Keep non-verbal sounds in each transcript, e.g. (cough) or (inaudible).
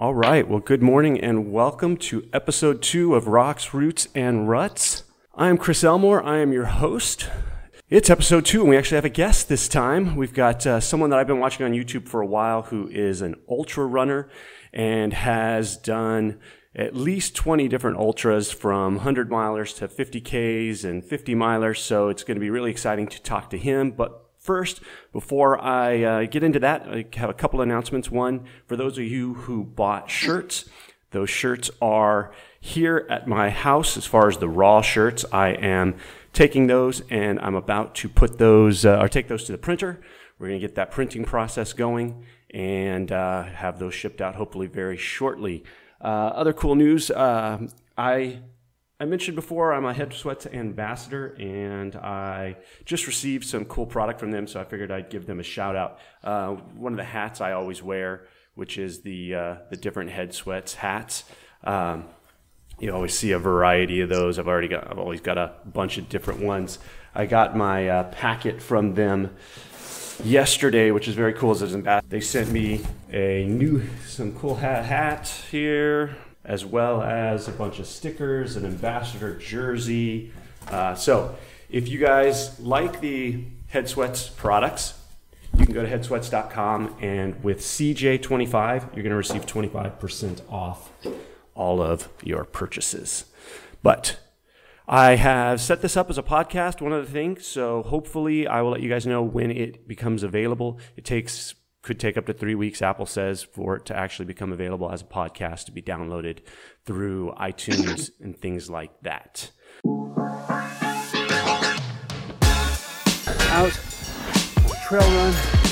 All right. Well, good morning and welcome to episode two of Rocks, Roots, and Ruts. I am Chris Elmore. I am your host. It's episode two, and we actually have a guest this time. We've got uh, someone that I've been watching on YouTube for a while who is an ultra runner and has done at least 20 different ultras from 100 milers to 50Ks and 50 milers. So it's going to be really exciting to talk to him. But First, before I uh, get into that, I have a couple announcements. One, for those of you who bought shirts, those shirts are here at my house as far as the raw shirts. I am taking those and I'm about to put those, uh, or take those to the printer. We're going to get that printing process going and uh, have those shipped out hopefully very shortly. Uh, other cool news uh, I I mentioned before I'm a Head Sweats ambassador, and I just received some cool product from them, so I figured I'd give them a shout out. Uh, one of the hats I always wear, which is the uh, the different Head Sweats hats. Um, you always see a variety of those. I've already got I've always got a bunch of different ones. I got my uh, packet from them yesterday, which is very cool. As an ambassador, they sent me a new some cool hat, hat here as well as a bunch of stickers, an ambassador jersey. Uh, so, if you guys like the Head Sweats products, you can go to headsweats.com and with CJ25, you're going to receive 25% off all of your purchases. But I have set this up as a podcast, one of the things, so hopefully I will let you guys know when it becomes available. It takes could take up to three weeks, Apple says, for it to actually become available as a podcast to be downloaded through iTunes (coughs) and things like that. Out, trail run.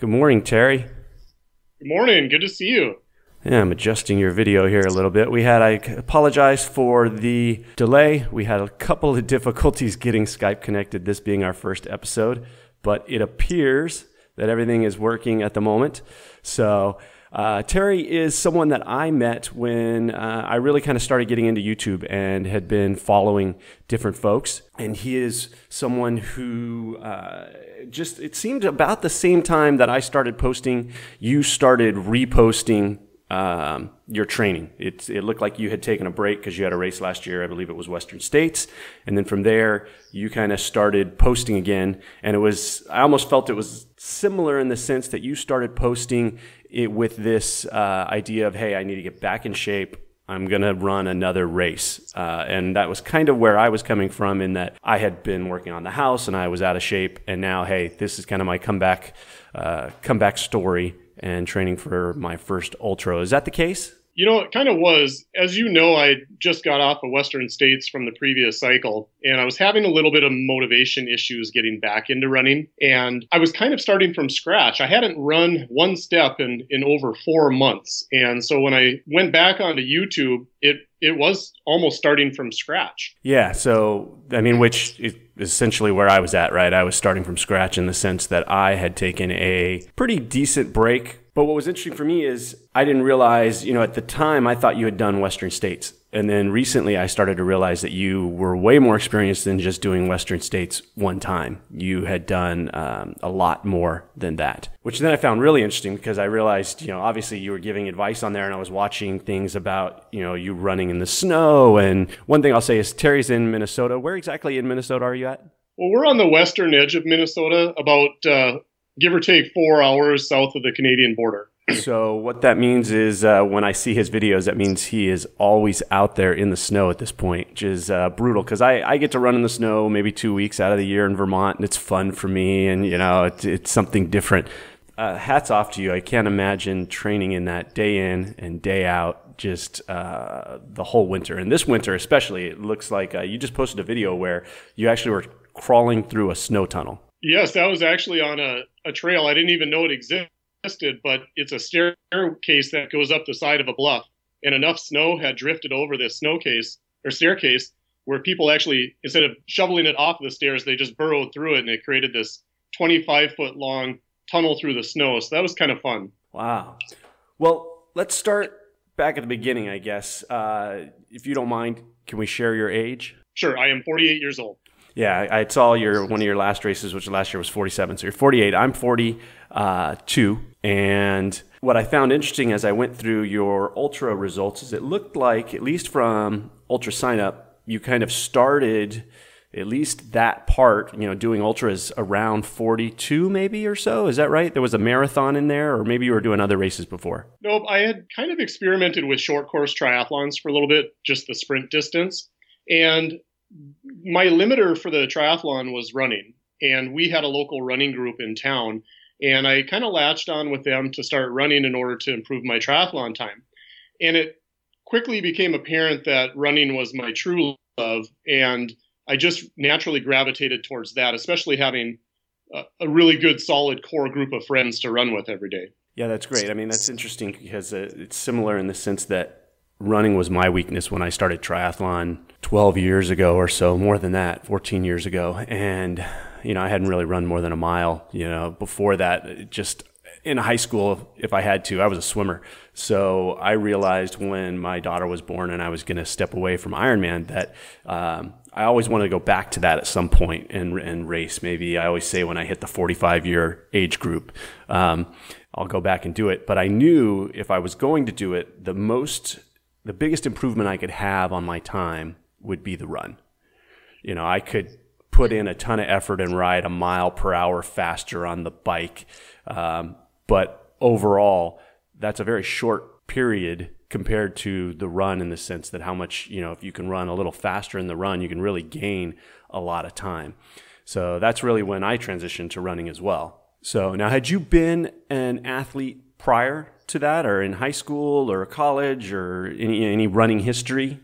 Good morning, Terry. Good morning. Good to see you. Yeah, I'm adjusting your video here a little bit. We had, I apologize for the delay. We had a couple of (laughs) difficulties getting Skype connected, this being our first episode, but it appears that everything is working at the moment. So, uh, Terry is someone that I met when uh, I really kind of started getting into YouTube and had been following different folks. And he is someone who uh, just, it seemed about the same time that I started posting, you started reposting um, your training. It, it looked like you had taken a break because you had a race last year. I believe it was Western States. And then from there, you kind of started posting again. And it was, I almost felt it was similar in the sense that you started posting it with this uh, idea of, hey, I need to get back in shape. I'm going to run another race. Uh, and that was kind of where I was coming from in that I had been working on the house and I was out of shape. And now, hey, this is kind of my comeback, uh, comeback story and training for my first ultra. Is that the case? You know, it kind of was. As you know, I just got off of Western States from the previous cycle, and I was having a little bit of motivation issues getting back into running. And I was kind of starting from scratch. I hadn't run one step in, in over four months. And so when I went back onto YouTube, it it was almost starting from scratch. Yeah. So, I mean, which is essentially where I was at, right? I was starting from scratch in the sense that I had taken a pretty decent break but what was interesting for me is I didn't realize, you know, at the time I thought you had done Western States. And then recently I started to realize that you were way more experienced than just doing Western States one time. You had done um, a lot more than that, which then I found really interesting because I realized, you know, obviously you were giving advice on there and I was watching things about, you know, you running in the snow. And one thing I'll say is Terry's in Minnesota. Where exactly in Minnesota are you at? Well, we're on the western edge of Minnesota, about uh, give or take four hours south of the Canadian border. So what that means is uh, when I see his videos, that means he is always out there in the snow at this point, which is uh, brutal because I, I get to run in the snow maybe two weeks out of the year in Vermont, and it's fun for me, and you know it's, it's something different. Uh, hats off to you. I can't imagine training in that day in and day out, just uh, the whole winter. And this winter, especially, it looks like uh, you just posted a video where you actually were crawling through a snow tunnel. Yes, that was actually on a, a trail. I didn't even know it existed, but it's a staircase that goes up the side of a bluff. And enough snow had drifted over this snowcase or staircase where people actually, instead of shoveling it off the stairs, they just burrowed through it and it created this 25 foot long tunnel through the snow. So that was kind of fun. Wow. Well, let's start back at the beginning, I guess. Uh, if you don't mind, can we share your age? Sure. I am 48 years old. Yeah, I saw your one of your last races, which last year was 47. So you're 48. I'm 42. Uh, and what I found interesting as I went through your ultra results is it looked like, at least from ultra sign up, you kind of started at least that part, you know, doing ultras around 42 maybe or so. Is that right? There was a marathon in there, or maybe you were doing other races before? Nope. I had kind of experimented with short course triathlons for a little bit, just the sprint distance. And my limiter for the triathlon was running. And we had a local running group in town. And I kind of latched on with them to start running in order to improve my triathlon time. And it quickly became apparent that running was my true love. And I just naturally gravitated towards that, especially having a, really good, solid core group of friends to run with every day. Yeah, that's great. I mean, that's interesting because uh, it's similar in the sense that running was my weakness when I started triathlon 12 years ago or so, more than that, 14 years ago. And, you know, I hadn't really run more than a mile, you know, before that, just in high school, if I had to, I was a swimmer. So I realized when my daughter was born and I was going to step away from Ironman that um, I always wanted to go back to that at some point and, and race. Maybe I always say when I hit the 45 year age group, um, I'll go back and do it. But I knew if I was going to do it, the most, the biggest improvement I could have on my time would be the run. You know, I could put in a ton of effort and ride a mile per hour faster on the bike. Um, but overall, that's a very short period compared to the run in the sense that how much, you know, if you can run a little faster in the run, you can really gain a lot of time. So that's really when I transitioned to running as well. So now, had you been an athlete prior to that, or in high school or college, or any, any running history?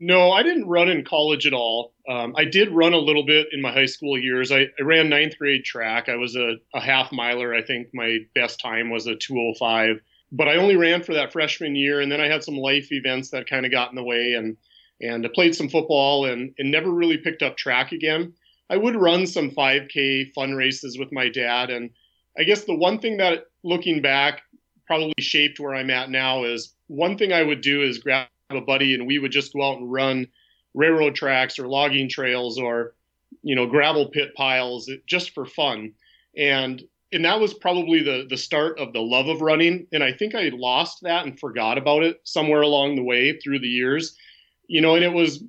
No, I didn't run in college at all. Um, I did run a little bit in my high school years. I, I ran ninth grade track. I was a, a, half miler. I think my best time was a 205. But I only ran for that freshman year, and then I had some life events that kind of got in the way, and and I played some football, and, and never really picked up track again. I would run some 5K fun races with my dad, and I guess the one thing that, looking back, probably shaped where I'm at now is one thing I would do is grab a buddy and we would just go out and run railroad tracks or logging trails or you know gravel pit piles just for fun. And and that was probably the the start of the love of running. And i think i lost that and forgot about it somewhere along the way through the years. You know and it was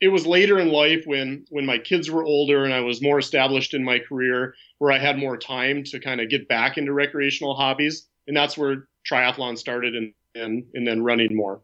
it was later in life when when my kids were older and i was more established in my career where i had more time to kind of get back into recreational hobbies and that's where triathlon started and and, and then running more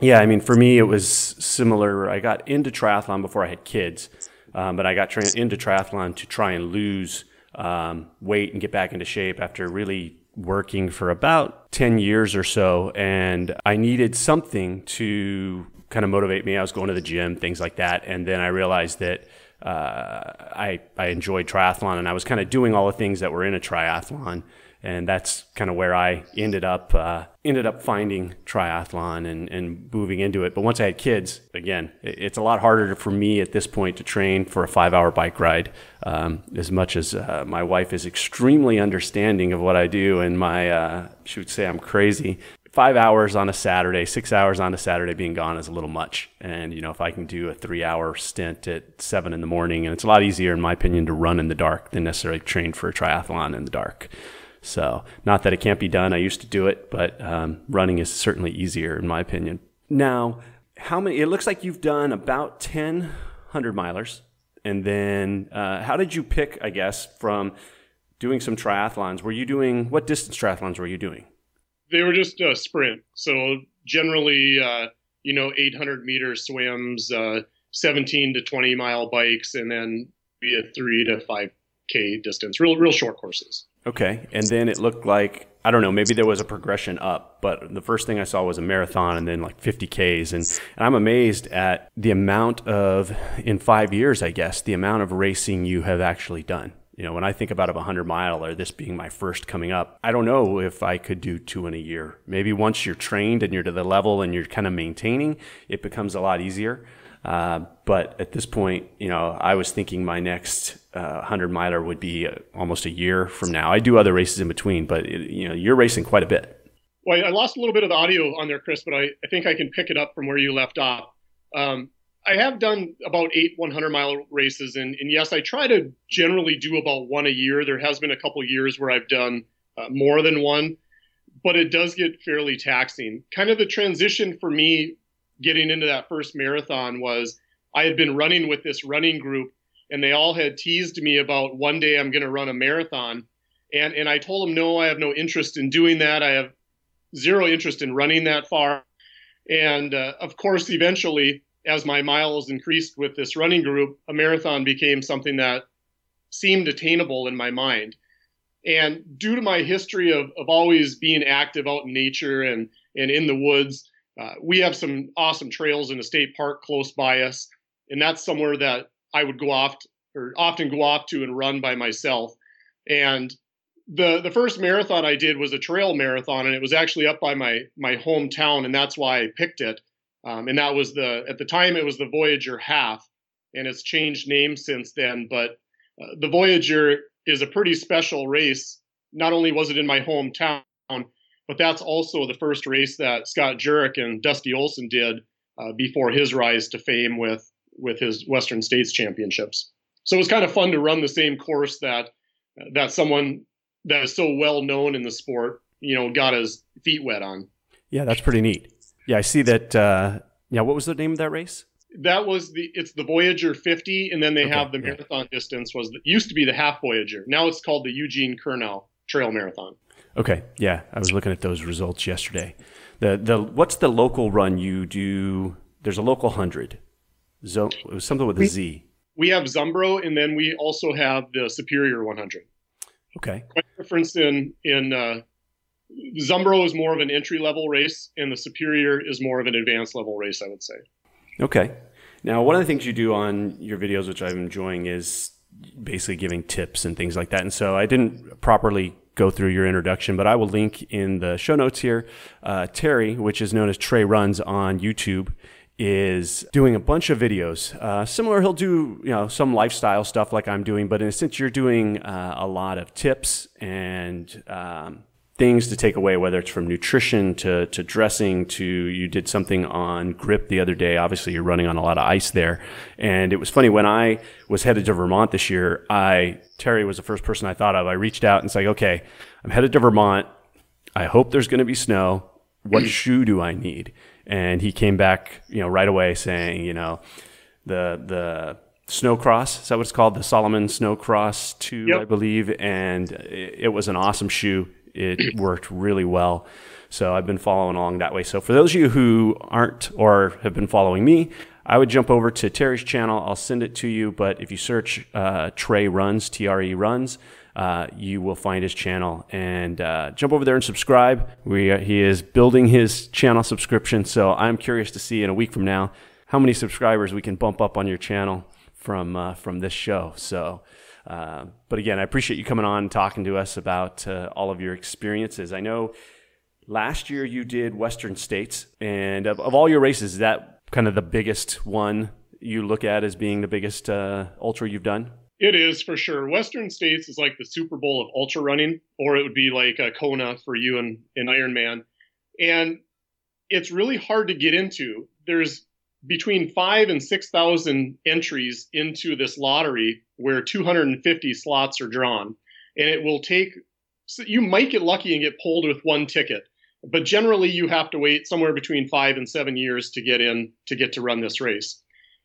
yeah, I mean, for me, it was similar. I got into triathlon before I had kids, um, but I got tra- into triathlon to try and lose um, weight and get back into shape after really working for about 10 years or so. And I needed something to kind of motivate me. I was going to the gym, things like that. And then I realized that uh, I, I enjoyed triathlon and I was kind of doing all the things that were in a triathlon and that's kind of where I ended up uh, ended up finding triathlon and, and moving into it. But once I had kids, again, it's a lot harder for me at this point to train for a five hour bike ride. Um, as much as uh, my wife is extremely understanding of what I do, and my uh, she would say I'm crazy. Five hours on a Saturday, six hours on a Saturday being gone is a little much. And, you know, if I can do a three hour stint at seven in the morning, and it's a lot easier, in my opinion, to run in the dark than necessarily train for a triathlon in the dark. So, not that it can't be done. I used to do it, but um, running is certainly easier, in my opinion. Now, how many? It looks like you've done about 10 100 milers. And then, uh, how did you pick, I guess, from doing some triathlons? Were you doing, what distance triathlons were you doing? They were just a sprint. So, generally, uh, you know, 800 meter swims, uh, 17 to 20 mile bikes, and then be a three to 5K distance, real, real short courses. Okay. And then it looked like, I don't know, maybe there was a progression up, but the first thing I saw was a marathon and then like 50 Ks. And, and I'm amazed at the amount of, in five years, I guess, the amount of racing you have actually done. You know, when I think about a 100 mile or this being my first coming up, I don't know if I could do two in a year. Maybe once you're trained and you're to the level and you're kind of maintaining, it becomes a lot easier. Uh, but at this point, you know, I was thinking my next uh, 100 miler would be uh, almost a year from now. I do other races in between, but it, you know, you're racing quite a bit. Well, I lost a little bit of the audio on there, Chris, but I, I think I can pick it up from where you left off. Um, I have done about eight 100 mile races, and, and, yes, I try to generally do about one a year. There has been a couple years where I've done uh, more than one, but it does get fairly taxing. Kind of the transition for me getting into that first marathon was I had been running with this running group, and they all had teased me about one day I'm going to run a marathon. And, and I told them, no, I have no interest in doing that. I have zero interest in running that far. And uh, of course, eventually, as my miles increased with this running group, a marathon became something that seemed attainable in my mind. And due to my history of, of always being active out in nature and, and in the woods, uh, we have some awesome trails in a state park close by us. And that's somewhere that I would go off to, or often go off to and run by myself. And the the first marathon I did was a trail marathon, and it was actually up by my my hometown, and that's why I picked it. Um, and that was the at the time it was the Voyageur Half, and it's changed name since then. But uh, the Voyageur is a pretty special race. Not only was it in my hometown, but that's also the first race that Scott Jurek and Dusty Olson did uh, before his rise to fame with with his Western States Championships. So it was kind of fun to run the same course that that someone that is so well known in the sport, you know, got his feet wet on. Yeah, that's pretty neat. Yeah, I see that. Uh, yeah, what was the name of that race? That was the it's the Voyageur 50, and then they okay, have the marathon yeah. distance was the, used to be the half Voyageur. Now it's called the Eugene Curnow Trail Marathon. Okay, yeah, I was looking at those results yesterday. The the what's the local run you do? There's a local hundred. Zo- it was something with a Z. We have Zumbro, and then we also have the Superior 100. Okay. Quite difference in in uh, Zumbro is more of an entry level race, and the Superior is more of an advanced level race, I would say. Okay. Now, one of the things you do on your videos, which I'm enjoying, is basically giving tips and things like that. And so I didn't properly go through your introduction, but I will link in the show notes here. Uh, Terry, which is known as Tre Runs on YouTube, is doing a bunch of videos. Uh, similar, he'll do you know some lifestyle stuff like I'm doing, but in a sense, you're doing uh, a lot of tips and um, things to take away, whether it's from nutrition to, to dressing to you did something on grip the other day. Obviously, you're running on a lot of ice there. And it was funny when I was headed to Vermont this year, I, Terry was the first person I thought of. I reached out and said, okay, I'm headed to Vermont. I hope there's going to be snow. What (clears throat) shoe do I need? And he came back, you know, right away saying, you know, the, the, Snowcross. Is that what it's called? The Salomon Snowcross 2, yep. I believe. And it, it was an awesome shoe it (clears throat) worked really well. So I've been following along that way. So for those of you who aren't or have been following me, I would jump over to Terry's channel. I'll send it to you. But if you search uh, Tre Runs, T R E Runs, uh, you will find his channel and uh, jump over there and subscribe. We, uh, he is building his channel subscription. So I'm curious to see in a week from now how many subscribers we can bump up on your channel from, uh, from this show. So uh, but again, I appreciate you coming on and talking to us about uh, all of your experiences. I know last year you did Western States, and of, of, all your races, is that kind of the biggest one you look at as being the biggest uh, ultra you've done? It is for sure. Western States is like the Super Bowl of ultra running, or it would be like a Kona for you and an Ironman. And it's really hard to get into. There's between five and 6,000 entries into this lottery where 250 slots are drawn. And it will take, so you might get lucky and get pulled with one ticket, but generally you have to wait somewhere between five and seven years to get in to get to run this race.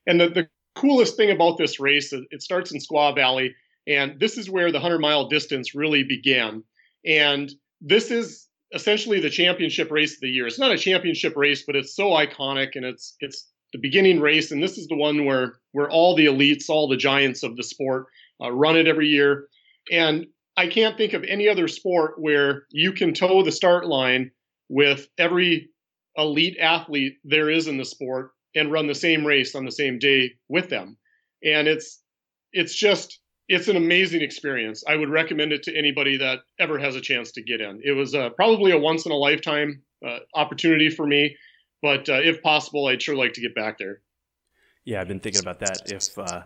And the, the coolest thing about this race, it starts in Squaw Valley, and this is where the 100 mile distance really began. And this is essentially the championship race of the year. It's not a championship race, but it's so iconic and it's it's the beginning race, and this is the one where where all the elites, all the giants of the sport, uh, run it every year. And I can't think of any other sport where you can toe the start line with every elite athlete there is in the sport and run the same race on the same day with them. And it's it's just it's an amazing experience. I would recommend it to anybody that ever has a chance to get in. It was uh, probably a once in a lifetime uh, opportunity for me but uh, if possible, I'd sure like to get back there. Yeah, I've been thinking about that. If uh,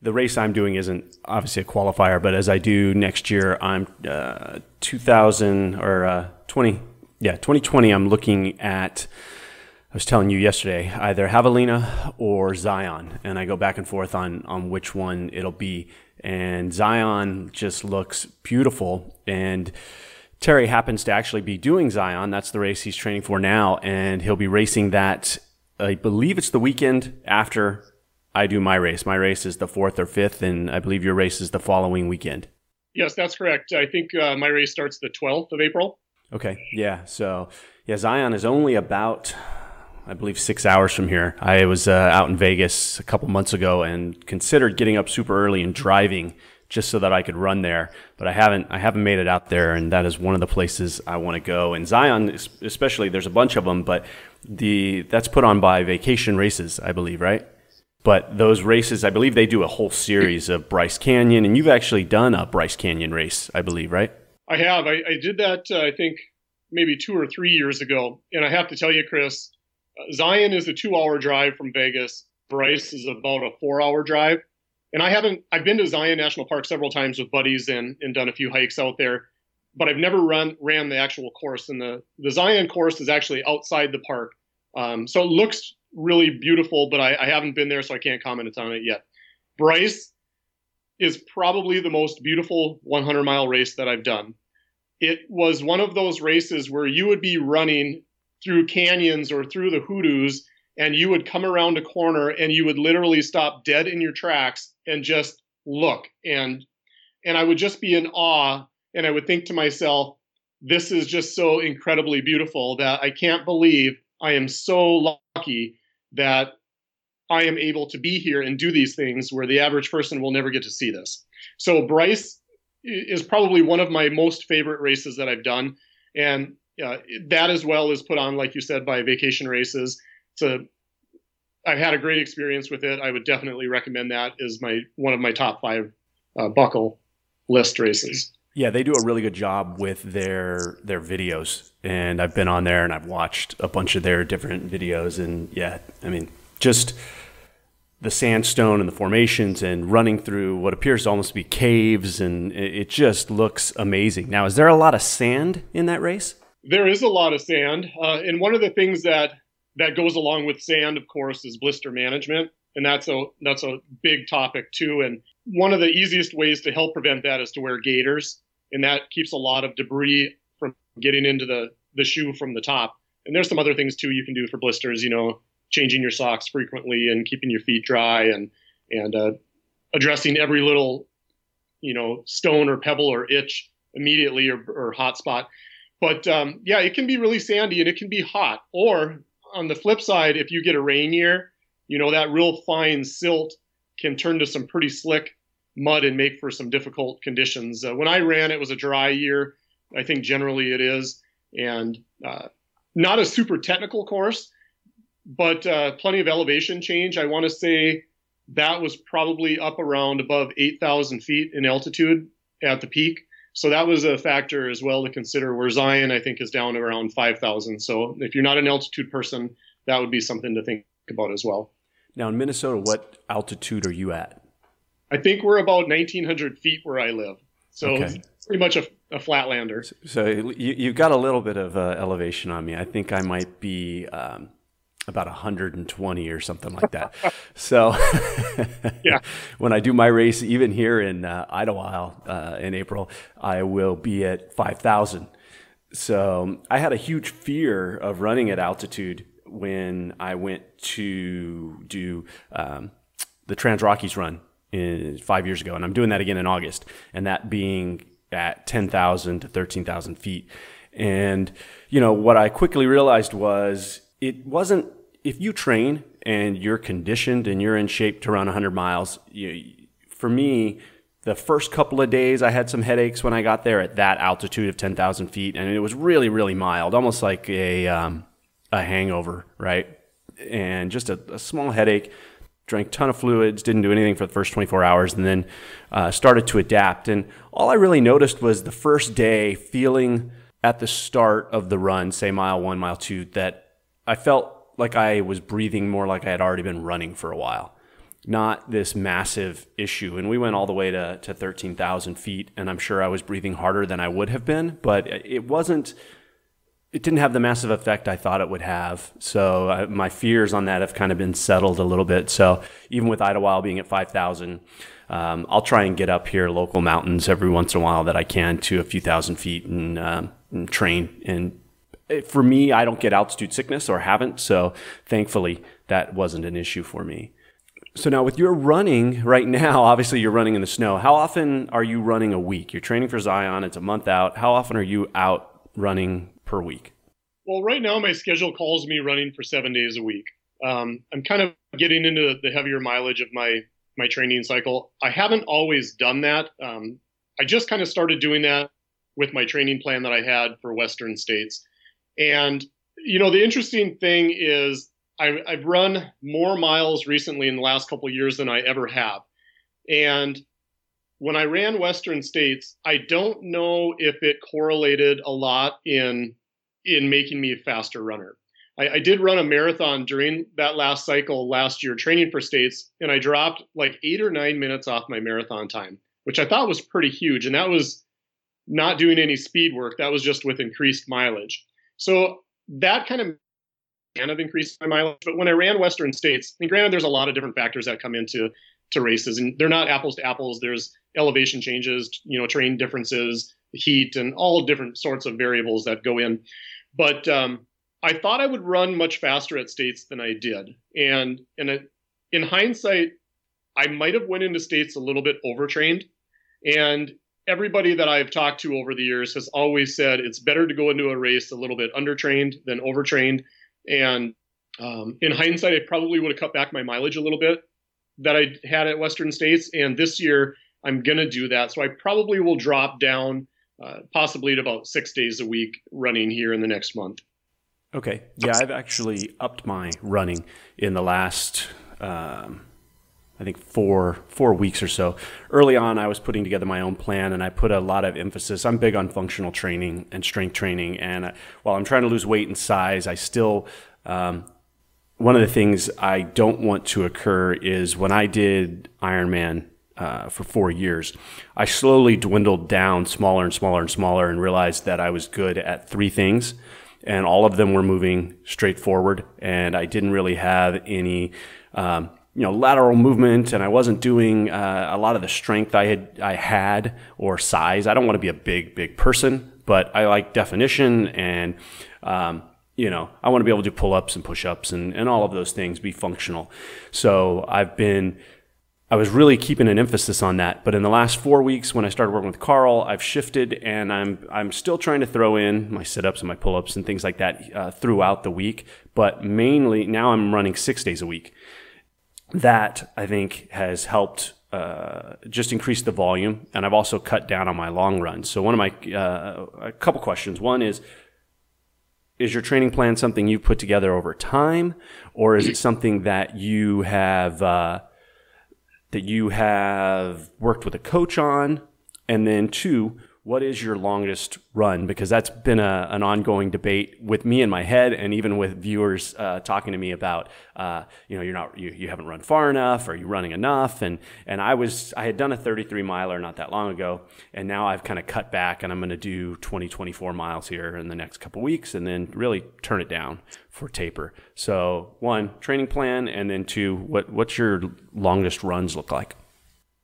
the race I'm doing isn't obviously a qualifier, but as I do next year, I'm uh, 2000 or uh, 20, yeah, 2020. I'm looking at. I was telling you yesterday, either Javelina or Zion, and I go back and forth on on which one it'll be. And Zion just looks beautiful, and Terry happens to actually be doing Zion. That's the race he's training for now, and he'll be racing that. I believe it's the weekend after I do my race. My race is the fourth or fifth, and I believe your race is the following weekend. Yes, that's correct. I think uh, my race starts the 12th of April. Okay. Yeah. So, yeah, Zion is only about, I believe, six hours from here. I was uh, out in Vegas a couple months ago and considered getting up super early and driving just so that I could run there, but I haven't. I haven't made it out there, and that is one of the places I want to go. And Zion, especially, there's a bunch of them, but the that's put on by Vacation Races, I believe, right? But those races, I believe they do a whole series of Bryce Canyon, and you've actually done a Bryce Canyon race, I believe, right? I have. I, I did that, uh, I think, maybe two or three years ago. And I have to tell you, Chris, uh, Zion is a two hour drive from Vegas. Bryce is about a four hour drive. And I haven't, I've been to Zion National Park several times with buddies and, and done a few hikes out there, but I've never run, ran the actual course. And the, the Zion course is actually outside the park. Um, so it looks really beautiful, but I, I haven't been there, so I can't comment on it yet. Bryce is probably the most beautiful 100 mile race that I've done. It was one of those races where you would be running through canyons or through the hoodoos, and you would come around a corner and you would literally stop dead in your tracks and just look and and I would just be in awe and I would think to myself, this is just so incredibly beautiful that I can't believe I am so lucky that I am able to be here and do these things where the average person will never get to see this. So Bryce is probably one of my most favorite races that I've done, and uh, that as well is put on, like you said, by Vacation Races. So I've had a great experience with it. I would definitely recommend that as my one of my top five uh, buckle list races. Yeah, they do a really good job with their their videos, and I've been on there and I've watched a bunch of their different videos, and yeah, I mean, just the sandstone and the formations and running through what appears to almost be caves, and it just looks amazing. Now, is there a lot of sand in that race? There is a lot of sand, uh, and one of the things that that goes along with sand, of course, is blister management, and that's a that's a big topic too. And one of the easiest ways to help prevent that is to wear gaiters, and that keeps a lot of debris from getting into the the shoe from the top. And there's some other things too you can do for blisters, you know, changing your socks frequently and keeping your feet dry and and uh, addressing every little you know stone or pebble or itch immediately or, or hot spot. But um, yeah, it can be really sandy and it can be hot. Or on the flip side, if you get a rain year, you know that real fine silt can turn to some pretty slick mud and make for some difficult conditions. Uh, when I ran, it was a dry year. I think generally it is, and uh, not a super technical course, but uh, plenty of elevation change. I want to say that was probably up around above 8,000 feet in altitude at the peak. So that was a factor as well to consider. Where Zion, I think, is down around 5,000. So if you're not an altitude person, that would be something to think about as well. Now in Minnesota, what altitude are you at? I think we're about 1,900 feet where I live. So okay. pretty much a, a flatlander. So, so you, have got a little bit of uh, elevation on me. I think I might be um, about 120 or something like that. (laughs) so (laughs) yeah, when I do my race, even here in uh, Idyllwild uh, in April, I will be at 5,000. So I had a huge fear of running at altitude when I went to do um, the Trans Rockies run in, five years ago, and I'm doing that again in August, and that being at 10,000 to 13,000 feet. And you know what I quickly realized was it wasn't if you train and you're conditioned and you're in shape to run 100 miles. You, for me, the first couple of days I had some headaches when I got there at that altitude of 10,000 feet, and it was really really mild, almost like a um, a hangover, right? And just a, a small headache drank ton of fluids, didn't do anything for the first 24 hours, and then uh, started to adapt. And all I really noticed was the first day feeling at the start of the run, say mile one, mile two, that I felt like I was breathing more like I had already been running for a while, not this massive issue. And we went all the way to, to 13,000 feet, and I'm sure I was breathing harder than I would have been, but it wasn't, it didn't have the massive effect I thought it would have. So I, my fears on that have kind of been settled a little bit. So even with Idyllwild being at 5,000, um, I'll try and get up here local mountains every once in a while that I can to a few thousand feet and, uh, and train. And for me, I don't get altitude sickness or haven't. So thankfully, that wasn't an issue for me. So now with your running right now, (laughs) obviously you're running in the snow. How often are you running a week? You're training for Zion. It's a month out. How often are you out running per week? Well, right now my schedule calls me running for seven days a week. Um, I'm kind of getting into the heavier mileage of my my training cycle. I haven't always done that. Um, I just kind of started doing that with my training plan that I had for Western states. And, you know, the interesting thing is I've, I've run more miles recently in the last couple of years than I ever have. And when I ran Western states, I don't know if it correlated a lot in in making me a faster runner. I, I, did run a marathon during that last cycle last year, training for states, and I dropped like eight or nine minutes off my marathon time, which I thought was pretty huge. And that was not doing any speed work. That was just with increased mileage. So that kind of kind of increased my mileage. But when I ran Western States, and granted, there's a lot of different factors that come into to races, and they're not apples to apples. There's elevation changes, you know, terrain differences, heat, and all different sorts of variables that go in. But um, I thought I would run much faster at states than I did, and and a, in hindsight, I might have went into states a little bit overtrained, and everybody that I've talked to over the years has always said it's better to go into a race a little bit undertrained than overtrained. And um, in hindsight, I probably would have cut back my mileage a little bit that I had at Western States, and this year I'm gonna do that. So I probably will drop down, uh, possibly to about six days a week running here in the next month. Okay. Yeah, I've actually upped my running in the last, um, I think four four weeks or so. Early on, I was putting together my own plan, and I put a lot of emphasis. I'm big on functional training and strength training, and uh, while I'm trying to lose weight and size, I still um, one of the things I don't want to occur is when I did Ironman uh, for four years, I slowly dwindled down smaller and smaller and smaller and realized that I was good at three things and all of them were moving straight forward. And I didn't really have any, um, you know, lateral movement, and I wasn't doing uh, a lot of the strength I had I had or size. I don't want to be a big big person, but I like definition and. Um, you know, I want to be able to do pull ups and push ups and, and all of those things, be functional. So I've been I was really keeping an emphasis on that. But in the last four weeks, when I started working with Carl, I've shifted and I'm I'm still trying to throw in my sit ups and my pull ups and things like that uh, throughout the week. But mainly now I'm running six days a week. That I think has helped uh, just increase the volume, and I've also cut down on my long runs. So one of my uh, a couple questions. One is is your training plan something you've put together over time, or is it something that you have uh, that you have worked with a coach on? And then two, what is your longest run? Because that's been a, an ongoing debate with me in my head, and even with viewers uh, talking to me about, uh, you know, you're not, you, you haven't run far enough, or you running enough, and and I was, I had done a 33 miler not that long ago, and now I've kind of cut back, and I'm going to do 20, 24 miles here in the next couple weeks, and then really turn it down for taper. So one, training plan, and then two, what what's your longest runs look like?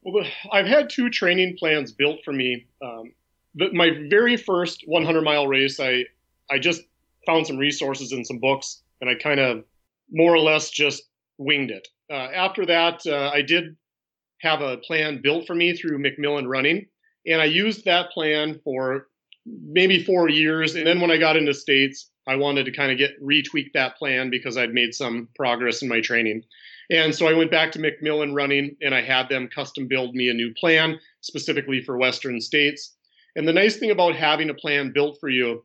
Well, I've had two training plans built for me. Um, the, my very first 100 mile race, I I just found some resources and some books, and I kind of more or less just winged it. Uh, after that, uh, I did have a plan built for me through McMillan Running, and I used that plan for maybe four years. And then when I got into states, I wanted to kind of get retweak that plan because I'd made some progress in my training. And so I went back to McMillan Running, and I had them custom build me a new plan specifically for Western states. And the nice thing about having a plan built for you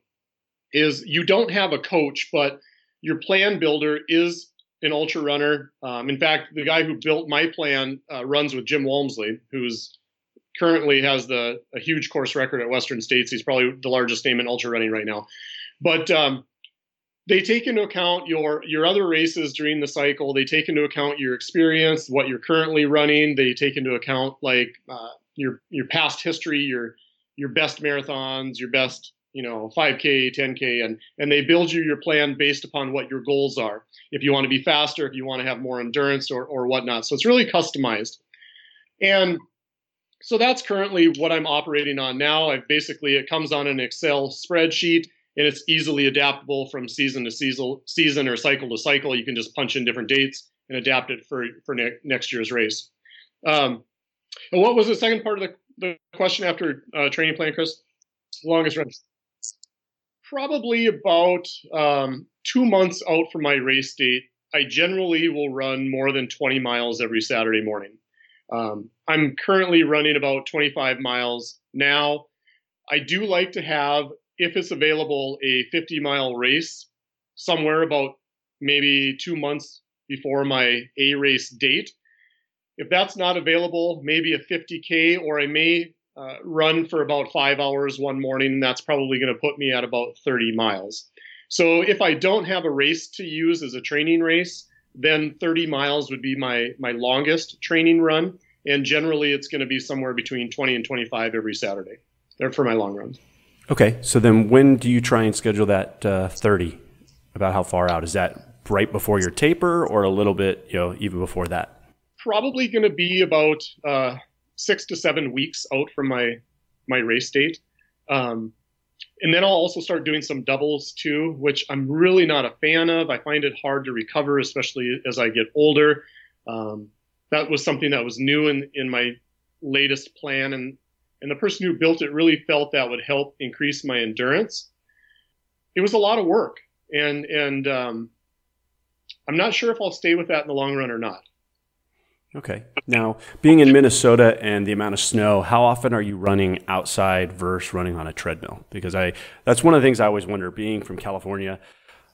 is you don't have a coach, but your plan builder is an ultra runner. Um, in fact, the guy who built my plan uh, runs with Jim Walmsley, who's currently has the a huge course record at Western States. He's probably the largest name in ultra running right now. But um, they take into account your your other races during the cycle. They take into account your experience, what you're currently running. They take into account like uh, your your past history, your your best marathons, your best you know 5k 10k and and they build you your plan based upon what your goals are. If you want to be faster if you want to have more endurance or or whatnot. So it's really customized. And so that's currently what i'm operating on now. I've basically it comes on an excel spreadsheet and it's easily adaptable from season to season season or cycle to cycle. You can just punch in different dates and adapt it for for ne- next year's race. Um, and what was the second part of the, the question after uh, training plan chris longest run probably about um, two months out from my race date, I generally will run more than 20 miles every Saturday morning. Um, I'm currently running about 25 miles now. I do like to have, if it's available, a 50 mile race somewhere about maybe two months before my A race date. If that's not available, maybe a 50K, or I may uh, run for about five hours one morning, and that's probably going to put me at about 30 miles. So if I don't have a race to use as a training race, then 30 miles would be my my longest training run, and generally it's going to be somewhere between 20 and 25 every Saturday. They're for my long runs. Okay, so then when do you try and schedule that uh, 30? About how far out is that? Right before your taper, or a little bit, you know, even before that? Probably going to be about uh, six to seven weeks out from my my race date. Um, and then I'll also start doing some doubles too, which I'm really not a fan of. I find it hard to recover, especially as I get older. Um, that was something that was new in, in my latest plan, and and the person who built it really felt that would help increase my endurance. It was a lot of work, and and um, I'm not sure if I'll stay with that in the long run or not. Okay. Now, being in Minnesota and the amount of snow, how often are you running outside versus running on a treadmill? Because I that's one of the things I always wonder. Being from California,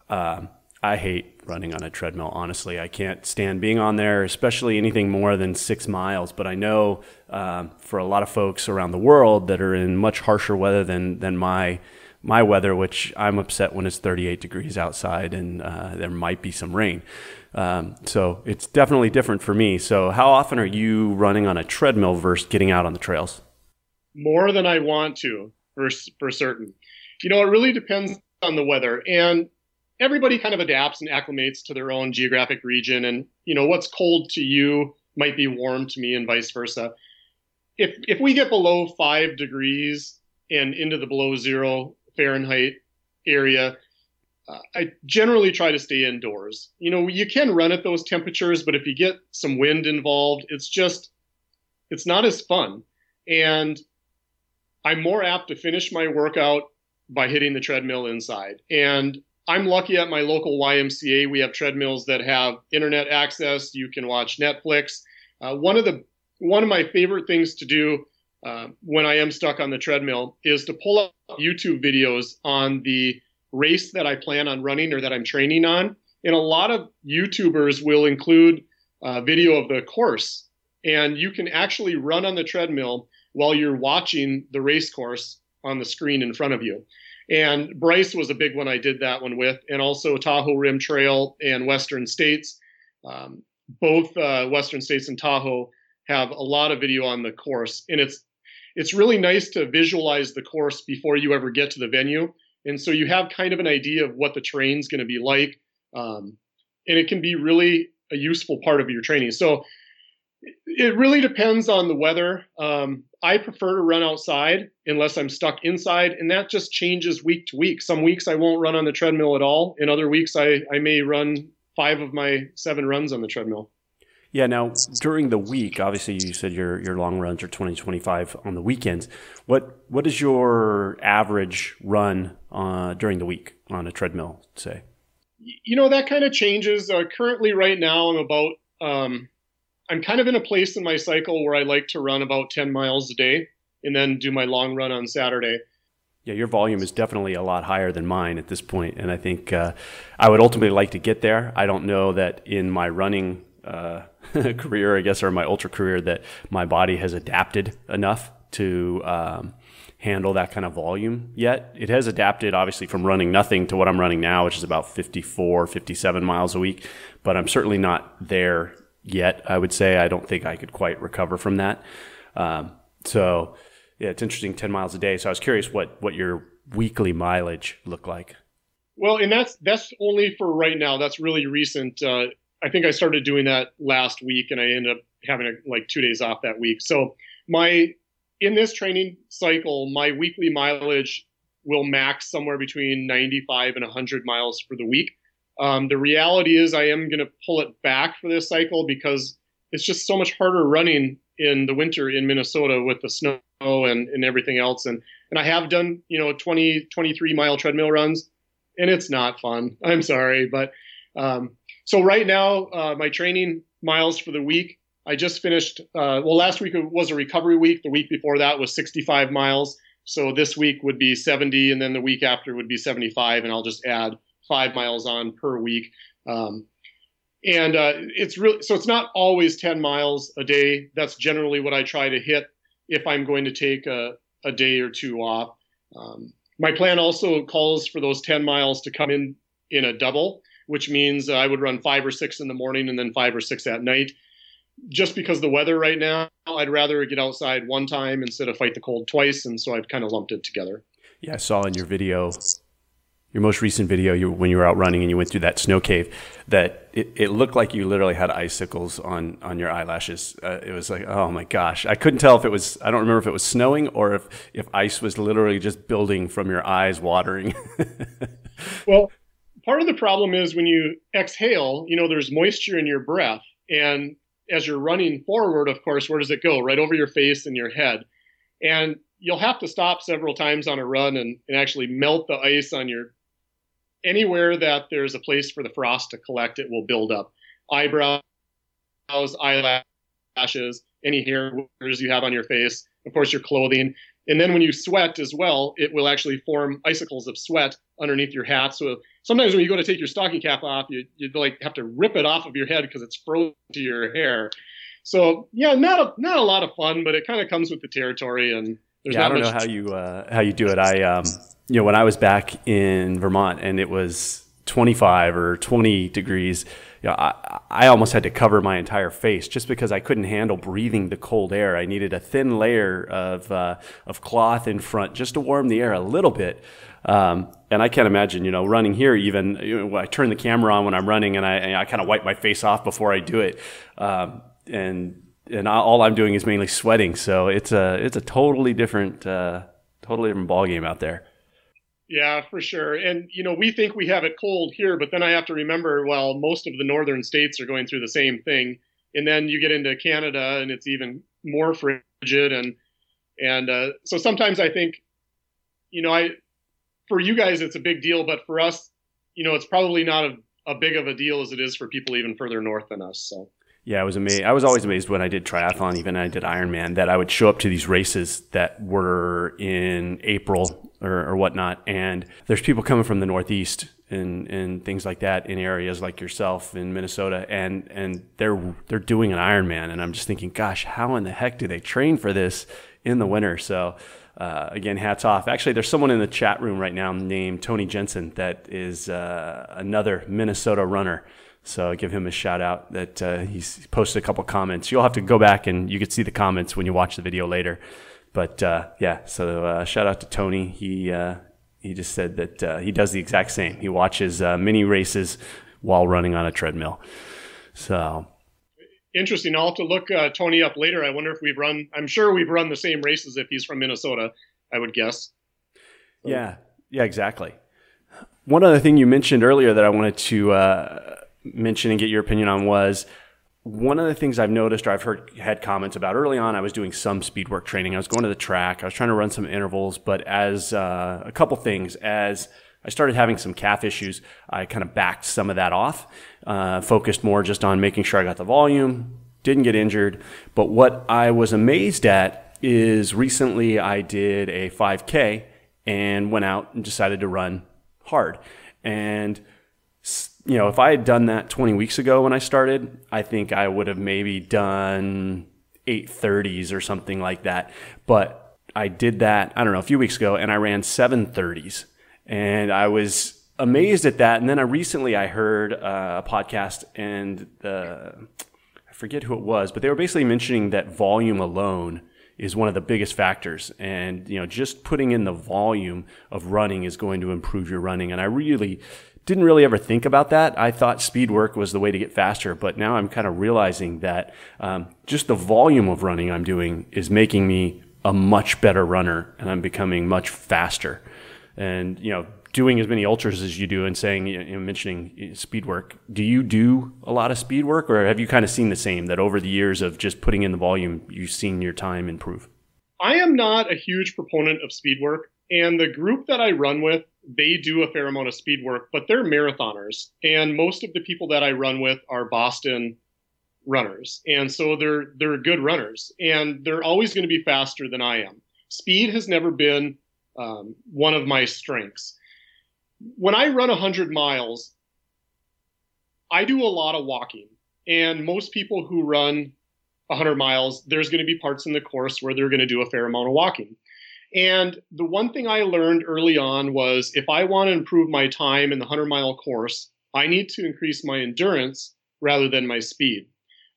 um, I hate running on a treadmill. Honestly, I can't stand being on there, especially anything more than six miles. But I know um, for a lot of folks around the world that are in much harsher weather than than my my weather, which I'm upset when it's 38 degrees outside and uh, there might be some rain. Um, so it's definitely different for me. So how often are you running on a treadmill versus getting out on the trails? More than I want to, for for certain. You know, it really depends on the weather, and everybody kind of adapts and acclimates to their own geographic region. And you know, what's cold to you might be warm to me, and vice versa. If if we get below five degrees and into the below zero Fahrenheit area, I generally try to stay indoors. You know, you can run at those temperatures, but if you get some wind involved, it's just it's not as fun. And I'm more apt to finish my workout by hitting the treadmill inside. And I'm lucky at my local YMCA. We have treadmills that have internet access. You can watch Netflix. Uh, one of the one of my favorite things to do uh, when I am stuck on the treadmill is to pull up YouTube videos on the race that I plan on running or that I'm training on. And a lot of YouTubers will include a video of the course, and you can actually run on the treadmill while you're watching the race course on the screen in front of you. And Bryce was a big one I did that one with, and also Tahoe Rim Trail and Western States. Um, both uh, Western States and Tahoe have a lot of video on the course, and it's it's really nice to visualize the course before you ever get to the venue and so you have kind of an idea of what the terrain's going to be like. Um, and it can be really a useful part of your training. So it really depends on the weather. Um, I prefer to run outside unless I'm stuck inside, and that just changes week to week. Some weeks I won't run on the treadmill at all. In other weeks, I, I may run five of my seven runs on the treadmill. Yeah. Now, during the week, obviously, you said your your long runs are twenty twenty five on the weekends. What what is your average run uh, during the week on a treadmill? Say. You know that kind of changes. Uh, currently, right now, I'm about um, I'm kind of in a place in my cycle where I like to run about 10 miles a day and then do my long run on Saturday. Yeah, your volume is definitely a lot higher than mine at this point, and I think uh, I would ultimately like to get there. I don't know that in my running uh, (laughs) career, I guess, or my ultra career, that my body has adapted enough to um, handle that kind of volume yet. It has adapted obviously from running nothing to what I'm running now, which is about 54, 57 miles a week, but I'm certainly not there yet. I would say I don't think I could quite recover from that. Um, so yeah, it's interesting 10 miles a day. So I was curious what, what your weekly mileage looked like. Well, and that's, that's only for right now. That's really recent. Uh, I think I started doing that last week and I ended up having a, like two days off that week. So my in this training cycle, my weekly mileage will max somewhere between 95 and 100 miles for the week. Um, the reality is, I am going to pull it back for this cycle because it's just so much harder running in the winter in Minnesota with the snow and, and everything else. And and I have done you know 20 23 mile treadmill runs, and it's not fun. I'm sorry, but um, so right now uh, my training miles for the week I just finished. Uh, well, last week was a recovery week. The week before that was 65 miles. So this week would be 70, and then the week after would be 75, and I'll just add five miles on per week. Um, and uh, it's really so it's not always 10 miles a day. That's generally what I try to hit if I'm going to take a, a day or two off. Um, my plan also calls for those 10 miles to come in in a double, which means I would run five or six in the morning and then five or six at night just because the weather right now, I'd rather get outside one time instead of fight the cold twice, and so I've kind of lumped it together. Yeah, I saw in your video, your most recent video, you, when you were out running and you went through that snow cave, that it, it looked like you literally had icicles on on your eyelashes. Uh, it was like, oh my gosh, I couldn't tell if it was. I don't remember if it was snowing or if if ice was literally just building from your eyes, watering. (laughs) well, part of the problem is when you exhale, you know, there's moisture in your breath, and as you're running forward, of course, where does it go? Right over your face and your head. And you'll have to stop several times on a run and, and actually melt the ice on your anywhere that there's a place for the frost to collect, it will build up. Eyebrows, eyelashes, any hairs you have on your face, of course, your clothing. And then when you sweat as well, it will actually form icicles of sweat underneath your hat. So sometimes when you go to take your stocking cap off, you you like have to rip it off of your head because it's frozen to your hair. So yeah, not a not a lot of fun, but it kind of comes with the territory. And yeah, I don't know how you uh, how you do it. I um, you know when I was back in Vermont and it was 25 or 20 degrees you know, I, I almost had to cover my entire face just because I couldn't handle breathing the cold air. I needed a thin layer of, uh, of cloth in front just to warm the air a little bit. Um, and I can't imagine, you know, running here even, you know, I turn the camera on when I'm running and I, I kind of wipe my face off before I do it. Um, and, and all I'm doing is mainly sweating. So it's a, it's a totally different, uh, totally different ballgame out there. Yeah, for sure. And you know, we think we have it cold here, but then I have to remember, well, most of the northern states are going through the same thing. And then you get into Canada and it's even more frigid and and uh, so sometimes I think you know, I for you guys it's a big deal, but for us, you know, it's probably not a, a big of a deal as it is for people even further north than us. So yeah, I was amazed. I was always amazed when I did triathlon, even I did Ironman, that I would show up to these races that were in April or, or whatnot, and there's people coming from the Northeast and and things like that in areas like yourself in Minnesota, and and they're they're doing an Ironman, and I'm just thinking, gosh, how in the heck do they train for this in the winter? So. Uh, again, hats off. Actually, there's someone in the chat room right now named Tony Jensen that is uh, another Minnesota runner so give him a shout out that uh, he's posted a couple comments. You'll have to go back and you can see the comments when you watch the video later. But uh, yeah, so uh, shout out to Tony. He uh, he just said that he does the exact same. He watches mini races while running on a treadmill. So interesting. I'll have to look Tony up later. I wonder if we've run. I'm sure we've run the same races if he's from Minnesota. I would guess. So. Yeah. Yeah. Exactly. One other thing you mentioned earlier that I wanted to mention and get your opinion on was one of the things I've noticed or I've heard had comments about early on, I was doing some speed work training. I was going to the track. I was trying to run some intervals, but as uh, a couple things, as I started having some calf issues, I kind of backed some of that off, uh, focused more just on making sure I got the volume, didn't get injured. But what I was amazed at is recently I did a 5K and went out and decided to run hard. And you know, if I had done that 20 weeks ago when I started, I think I would have maybe done 830s or something like that. But I did that, I don't know, a few weeks ago and I ran 730s and I was amazed at that. And then I recently I heard uh, a podcast and I forget who it was, but they were basically mentioning that volume alone is one of the biggest factors. And, you know, just putting in the volume of running is going to improve your running. And I really didn't really ever think about that. I thought speed work was the way to get faster, but now I'm kind of realizing that um, just the volume of running I'm doing is making me a much better runner and I'm becoming much faster. And, you know, doing as many ultras as you do and saying, you know, mentioning speed work, do you do a lot of speed work or have you kind of seen the same that over the years of just putting in the volume, you've seen your time improve? I am not a huge proponent of speed work. And the group that I run with, they do a fair amount of speed work, but they're marathoners. And most of the people that I run with are Boston runners. And so they're they're good runners. And they're always going to be faster than I am. Speed has never been um, one of my strengths when I run 100 miles, I do a lot of walking. And most people who run 100 miles, there's going to be parts in the course where they're going to do a fair amount of walking. And the one thing I learned early on was if I want to improve my time in the 100 mile course, I need to increase my endurance rather than my speed.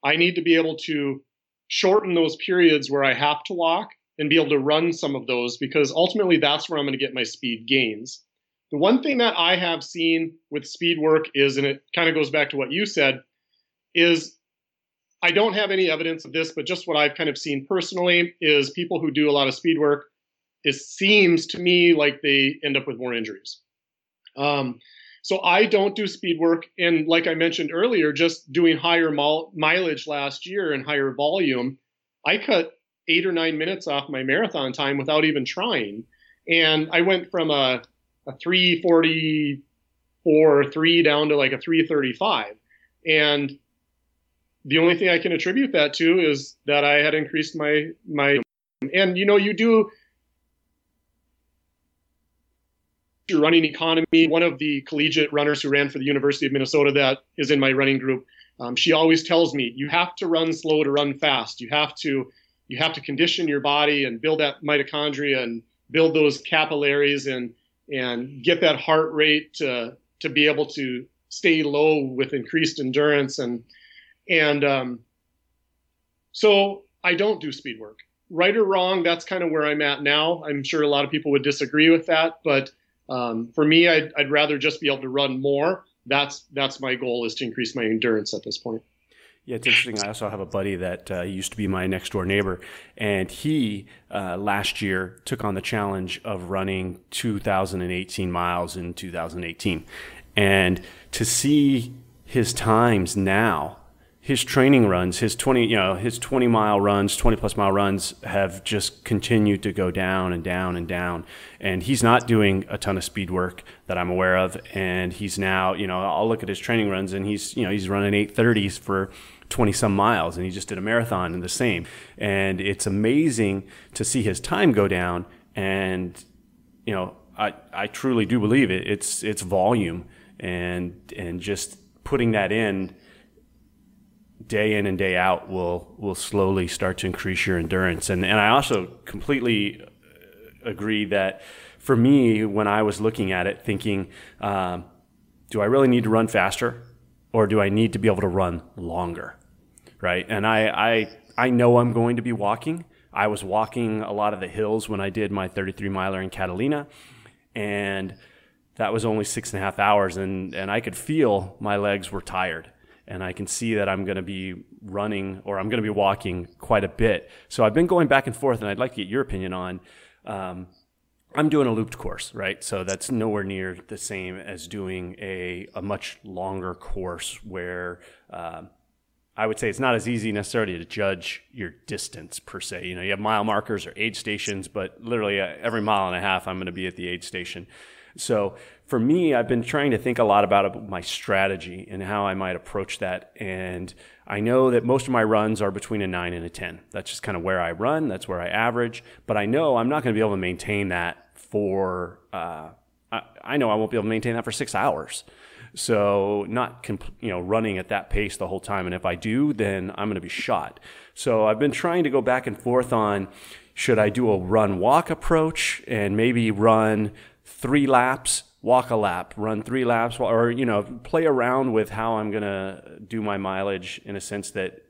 I need to be able to shorten those periods where I have to walk and be able to run some of those because ultimately that's where I'm going to get my speed gains. The one thing that I have seen with speed work is, and it kind of goes back to what you said, is I don't have any evidence of this, but just what I've kind of seen personally is people who do a lot of speed work, it seems to me like they end up with more injuries. Um, so I don't do speed work. And like I mentioned earlier, just doing higher mileage last year and higher volume, I cut eight or nine minutes off my marathon time without even trying. And I went from a a 344 3 down to like a 335 and the only thing i can attribute that to is that i had increased my my and you know you do your running economy. One of the collegiate runners who ran for the university of minnesota that is in my running group um, she always tells me you have to run slow to run fast. You have to you have to condition your body and build that mitochondria and build those capillaries and and get that heart rate to to be able to stay low with increased endurance and and um, so I don't do speed work. Right or wrong, that's kind of where I'm at now. I'm sure a lot of people would disagree with that, but um, for me, I'd, I'd rather just be able to run more. That's that's my goal is to increase my endurance at this point. Yeah, it's interesting. I also have a buddy that uh, used to be my next door neighbor, and he uh, last year took on the challenge of running 2,018 miles in 2018. And to see his times now, his training runs, his 20, you know, his 20 mile runs, 20 plus mile runs have just continued to go down and down and down. And he's not doing a ton of speed work that I'm aware of. And he's now, you know, I'll look at his training runs and he's, you know, he's running 830s for 20 some miles and he just did a marathon and the same. And it's amazing to see his time go down. And, you know, I, I truly do believe it. It's, it's volume and, and just putting that in day in and day out will will slowly start to increase your endurance. And and I also completely uh, agree that for me, when I was looking at it, thinking, um, do I really need to run faster, or do I need to be able to run longer, right? And I I I know I'm going to be walking. I was walking a lot of the hills when I did my 33 miler in Catalina, and that was only six and a half hours, and and I could feel my legs were tired and I can see that I'm going to be running or I'm going to be walking quite a bit. So I've been going back and forth, and I'd like to get your opinion on. Um, I'm doing a looped course, right? So that's nowhere near the same as doing a, a much longer course where uh, I would say it's not as easy necessarily to judge your distance per se. You know, you have mile markers or aid stations, but literally uh, every mile and a half, I'm going to be at the aid station. So for me, I've been trying to think a lot about my strategy and how I might approach that. And I know that most of my runs are between a nine and a 10. That's just kind of where I run, that's where I average. But I know I'm not going to be able to maintain that for, uh, I, I know I won't be able to maintain that for six hours. So not comp- you know running at that pace the whole time. And if I do, then I'm going to be shot. So I've been trying to go back and forth on should I do a run walk approach and maybe run three laps, walk a lap, run three laps, or you know play around with how I'm going to do my mileage in a sense that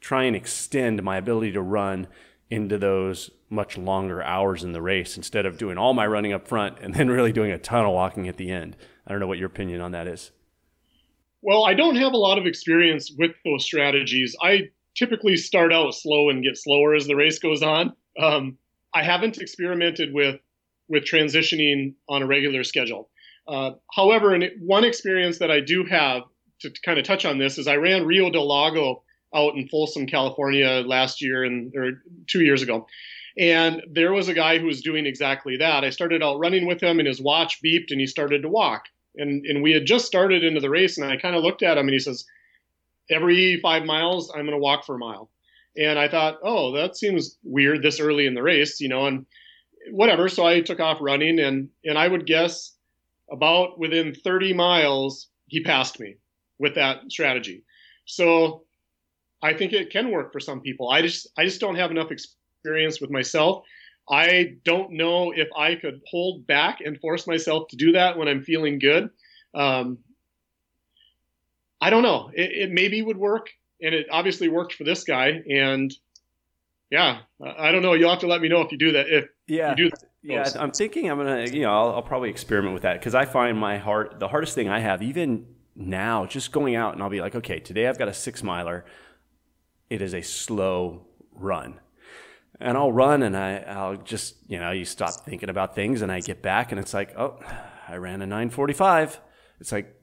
try and extend my ability to run into those much longer hours in the race instead of doing all my running up front and then really doing a ton of walking at the end. I don't know what your opinion on that is. Well, I don't have a lot of experience with those strategies. I typically start out slow and get slower as the race goes on. Um, I haven't experimented with with transitioning on a regular schedule. Uh, however, in one experience that I do have to, kind of touch on this is I ran Rio del Lago out in Folsom, California last year and or two years ago. And there was a guy who was doing exactly that. I started out running with him and his watch beeped and he started to walk. And and we had just started into the race and I kind of looked at him and he says, Every five miles, I'm gonna walk for a mile. And I thought, oh, that seems weird this early in the race, you know, and whatever. So I took off running and and I would guess about within 30 miles, he passed me with that strategy. So I think it can work for some people. I just I just don't have enough experience with myself. I don't know if I could hold back and force myself to do that when I'm feeling good. Um, I don't know. It, it, maybe would work, and it obviously worked for this guy. And yeah, I don't know. You'll have to let me know if you do that. If yeah, yeah, I'm thinking I'm gonna, you know, I'll, I'll probably experiment with that because I find my heart the hardest thing I have even now, just going out and I'll be like, okay, today I've got a six miler it is a slow run. And I'll run and I, I'll just, you know, you stop thinking about things and I get back and it's like, oh, I ran a 945. It's like,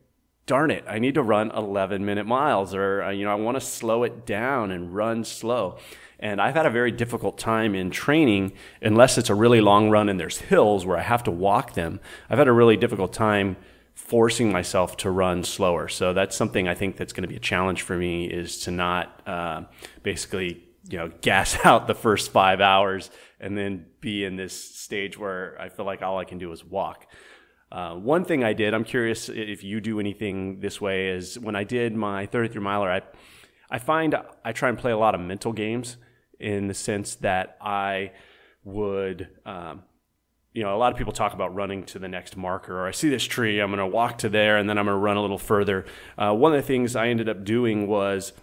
darn it, I need to run 11 minute miles or, uh, you know, I want to slow it down and run slow. And I've had a very difficult time in training, unless it's a really long run and there's hills where I have to walk them. I've had a really difficult time forcing myself to run slower. So that's something I think that's going to be a challenge for me is to not uh, basically you know gas (laughs) out the first five hours and then be in this stage where I feel like all I can do is walk. Uh, one thing I did, I'm curious if you do anything this way, is when I did my 33 miler, I I find I try and play a lot of mental games in the sense that I would um, you know, a lot of people talk about running to the next marker, or I see this tree, I'm going to walk to there, and then I'm going to run a little further. Uh, one of the things I ended up doing was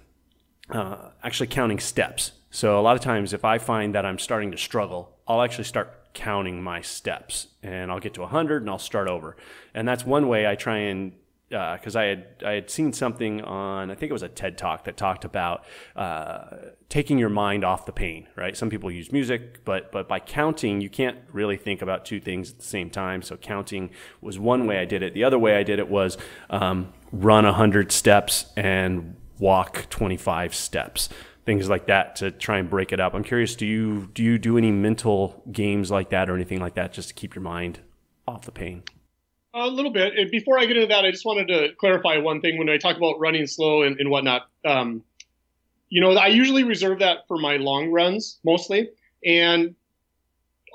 uh, actually counting steps. So a lot of times, if I find that I'm starting to struggle, I'll actually start counting my steps, and I'll get to 100, and I'll start over. And that's one way I try and because uh, I had I had seen something on I think it was a TED talk that talked about uh, taking your mind off the pain. Right? Some people use music, but but by counting, you can't really think about two things at the same time. So counting was one way I did it. The other way I did it was um, run hundred steps and walk twenty five steps. Things like that to try and break it up. I'm curious. Do you do you do any mental games like that or anything like that just to keep your mind off the pain? A little bit. And before I get into that, I just wanted to clarify one thing when I talk about running slow and, and whatnot. Um, you know, I usually reserve that for my long runs mostly. And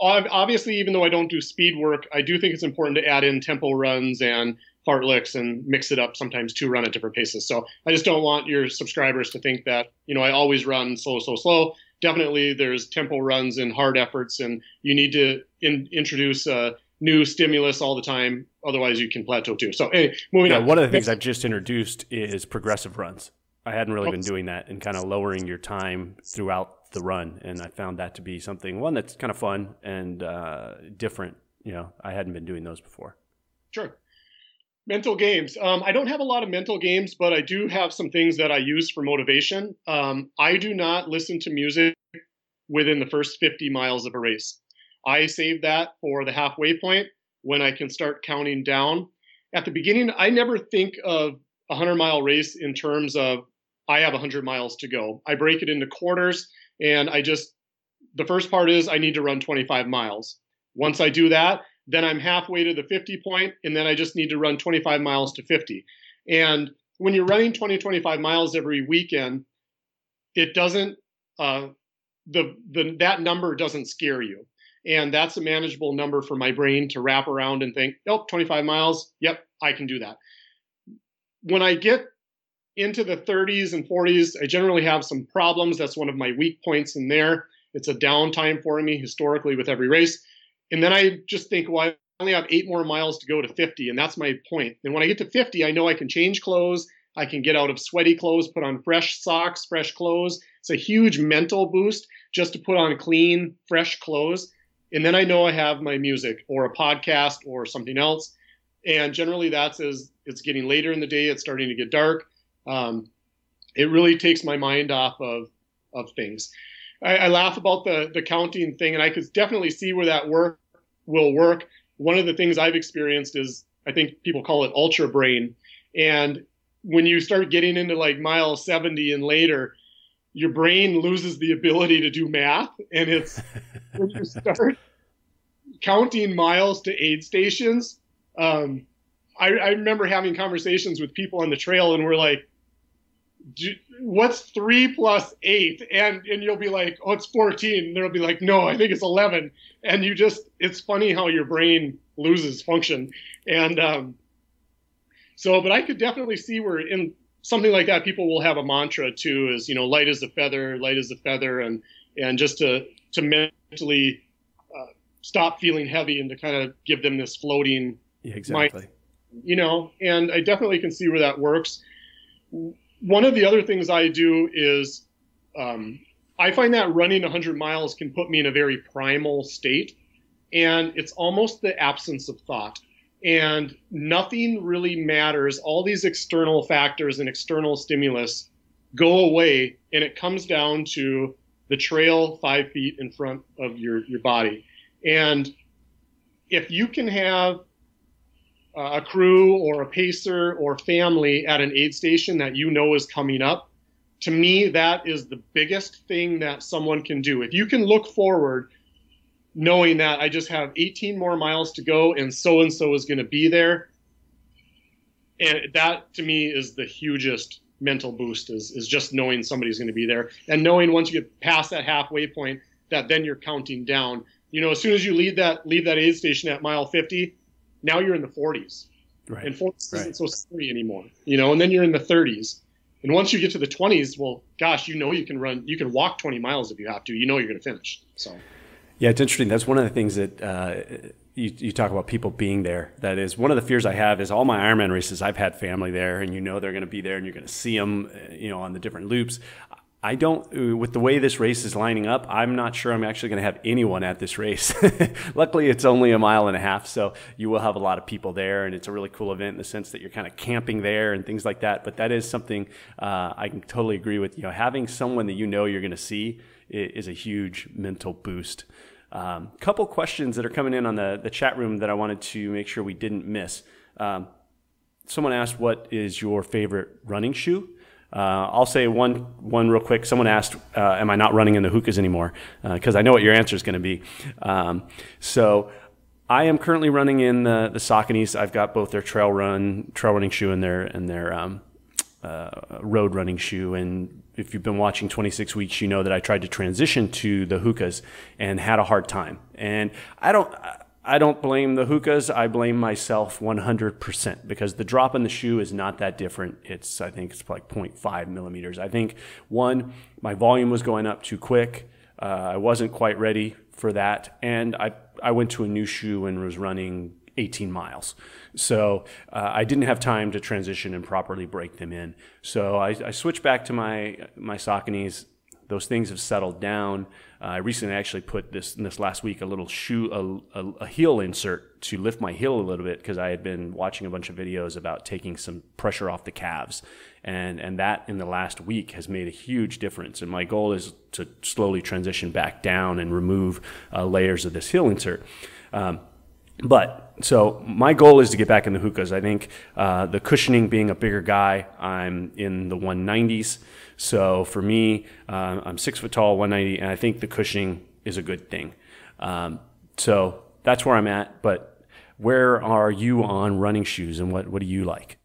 obviously, even though I don't do speed work, I do think it's important to add in tempo runs and fartleks and mix it up sometimes to run at different paces. So I just don't want your subscribers to think that, you know, I always run slow, slow, slow. Definitely there's tempo runs and hard efforts, and you need to in, introduce uh, new stimulus all the time. Otherwise, you can plateau too. So, anyway, moving yeah, on. One of the things I've just introduced is progressive runs. I hadn't really been doing that and kind of lowering your time throughout the run, and I found that to be something one that's kind of fun and uh, different. You know, I hadn't been doing those before. Sure. Mental games. Um, I don't have a lot of mental games, but I do have some things that I use for motivation. Um, I do not listen to music within the first 50 miles of a race. I save that for the halfway point when I can start counting down. At the beginning, I never think of a 100 mile race in terms of I have 100 miles to go. I break it into quarters and I just, the first part is I need to run 25 miles. Once I do that, then I'm halfway to the 50 point, and then I just need to run 25 miles to 50. And when you're running 20, 25 miles every weekend, it doesn't, uh, the, the, that number doesn't scare you. And that's a manageable number for my brain to wrap around and think, oh, 25 miles. Yep, I can do that. when I get into the 30s and 40s, I generally have some problems. That's one of my weak points in there. It's a downtime for me historically with every race. And then I just think, well, I only have eight more miles to go to 50, and that's my point. And when I get to 50, I know I can change clothes. I can get out of sweaty clothes, put on fresh socks, fresh clothes. It's a huge mental boost just to put on clean, fresh clothes. And then I know I have my music or a podcast or something else. And generally, that's as it's getting later in the day, it's starting to get dark. Um, it really takes my mind off of, of things. I, I laugh about the, the counting thing, and I could definitely see where that work will work. One of the things I've experienced is I think people call it ultra brain. And when you start getting into like mile 70 and later, your brain loses the ability to do math. And it's (laughs) when you start counting miles to aid stations. Um, I, I, remember having conversations with people on the trail, and we're like, "What's three plus eight? And and you'll be like, "Oh, it's 14." And they'll be like, "No, I think it's 11." And you just, it's funny how your brain loses function. And um, so, but I could definitely see where in something like that, people will have a mantra too, is you know, light as a feather, light as a feather, and and just to to mentally uh, stop feeling heavy and to kind of give them this floating. Yeah, exactly. Mind, you know, and I definitely can see where that works. One of the other things I do is um, I find that running 100 miles can put me in a very primal state, and it's almost the absence of thought and nothing really matters. All these external factors and external stimulus go away, and it comes down to the trail five feet in front of your, your body. And if you can have a crew or a pacer or family at an aid station that you know is coming up, to me, that is the biggest thing that someone can do. If you can look forward knowing that I just have 18 more miles to go and so and so is going to be there. And that to me is the hugest mental boost is, is just knowing somebody's going to be there and knowing once you get past that halfway point that then you're counting down. You know, as soon as you leave that leave that aid station at mile 50, now you're in the 40s. Right. And 40s right. isn't so scary anymore. You know, and then you're in the 30s. And once you get to the 20s, well, gosh, you know you can run, you can walk 20 miles if you have to. You know you're going to finish. So. Yeah, it's interesting. That's one of the things that uh, you, you talk about people being there. That is one of the fears I have is all my Ironman races. I've had family there, and you know they're going to be there, and you're going to see them, uh, you know, on the different loops. I don't, uh, with the way this race is lining up, I'm not sure I'm actually going to have anyone at this race. (laughs) Luckily, it's only a mile and a half, so you will have a lot of people there, and it's a really cool event in the sense that you're kind of camping there and things like that. But that is something uh, I can totally agree with. You know, having someone that you know you're going to see is a huge mental boost. Um, couple questions that are coming in on the, the chat room that I wanted to make sure we didn't miss. Um, someone asked, "What is your favorite running shoe?" Uh, I'll say one one real quick. Someone asked, uh, "Am I not running in the Hokas anymore?" Because uh, I know what your answer is going to be. Um, so. I am currently running in the the Sauconys. I've got both their trail run trail running shoe and their and their um, uh, road running shoe. And if you've been watching 26 weeks, you know that I tried to transition to the Hokas and had a hard time. And I don't. I don't blame the Hokas. I blame myself 100% because the drop in the shoe is not that different. It's, I think it's like 0.5 millimeters. I think one, my volume was going up too quick. Uh, I wasn't quite ready for that. And I, I went to a new shoe and was running 18 miles. So uh, I didn't have time to transition and properly break them in. So I, I switched back to my my Sauconys. Those things have settled down. I recently actually put this in this last week a little shoe a, a, a heel insert to lift my heel a little bit because I had been watching a bunch of videos about taking some pressure off the calves, and and that in the last week has made a huge difference. And my goal is to slowly transition back down and remove uh, layers of this heel insert. Um, but so my goal is to get back in the Hokas. I think uh, the cushioning being a bigger guy, I'm in the 190s. So for me, uh, I'm six foot tall, 190, and I think the cushioning is a good thing. Um, so that's where I'm at. But where are you on running shoes, and what what do you like?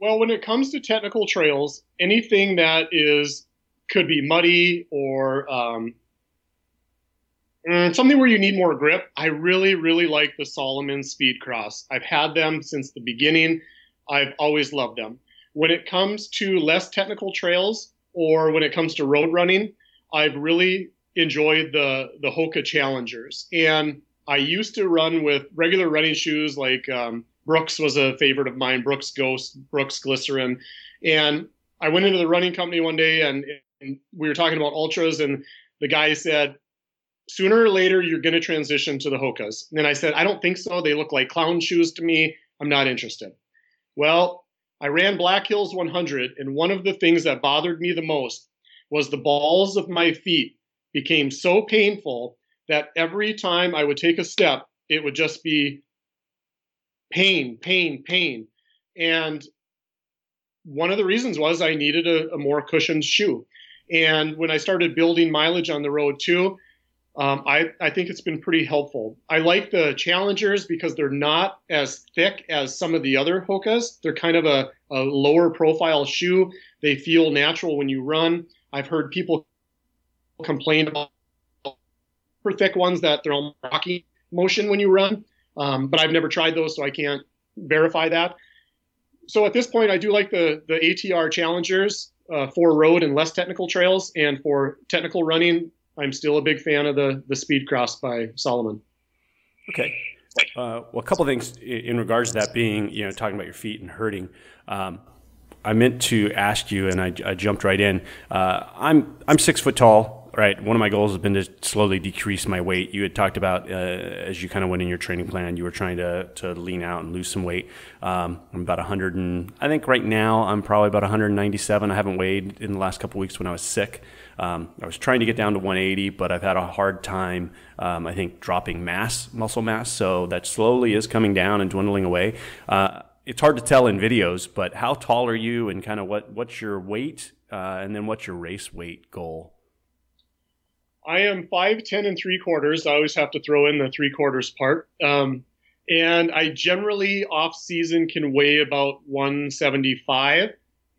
Well, when it comes to technical trails, anything that is could be muddy or um, Mm, something where you need more grip. I really, really like the Salomon Speed Cross. I've had them since the beginning. I've always loved them. When it comes to less technical trails or when it comes to road running, I've really enjoyed the the Hoka Challengers. And I used to run with regular running shoes like um, Brooks was a favorite of mine, Brooks Ghost, Brooks Glycerin. And I went into the running company one day and, and we were talking about ultras, and the guy said, sooner or later you're going to transition to the Hokas. And I said, I don't think so. They look like clown shoes to me. I'm not interested. Well, I ran Black Hills 100, and one of the things that bothered me the most was the balls of my feet became so painful that every time I would take a step, it would just be pain, pain, pain. And one of the reasons was I needed a, a more cushioned shoe. And when I started building mileage on the road too, um, I, I think it's been pretty helpful. I like the Challengers because they're not as thick as some of the other Hokas. They're kind of a, a lower profile shoe. They feel natural when you run. I've heard people complain about super thick ones that they're all rocky motion when you run. Um, but I've never tried those, so I can't verify that. So at this point, I do like the the ATR Challengers uh, for road and less technical trails, and for technical running, I'm still a big fan of the the Speedcross by Salomon. Okay. Uh, well, a couple things in regards to that being, you know, talking about your feet and hurting. Um, I meant to ask you, and I, I jumped right in. Uh, I'm I'm six foot tall right, one of my goals has been to slowly decrease my weight. You had talked about uh, as you kind of went in your training plan, you were trying to, to lean out and lose some weight. Um, I'm about 100 and I think right now I'm probably about 197. I haven't weighed in the last couple weeks when I was sick. Um, I was trying to get down to 180, but I've had a hard time, um, I think, dropping mass, muscle mass. So that slowly is coming down and dwindling away. Uh, it's hard to tell in videos, but how tall are you and kind of what, what's your weight? Uh, and then what's your race weight goal? I am five ten and three quarters. I always have to throw in the three quarters part. Um, and I generally off season can weigh about 175.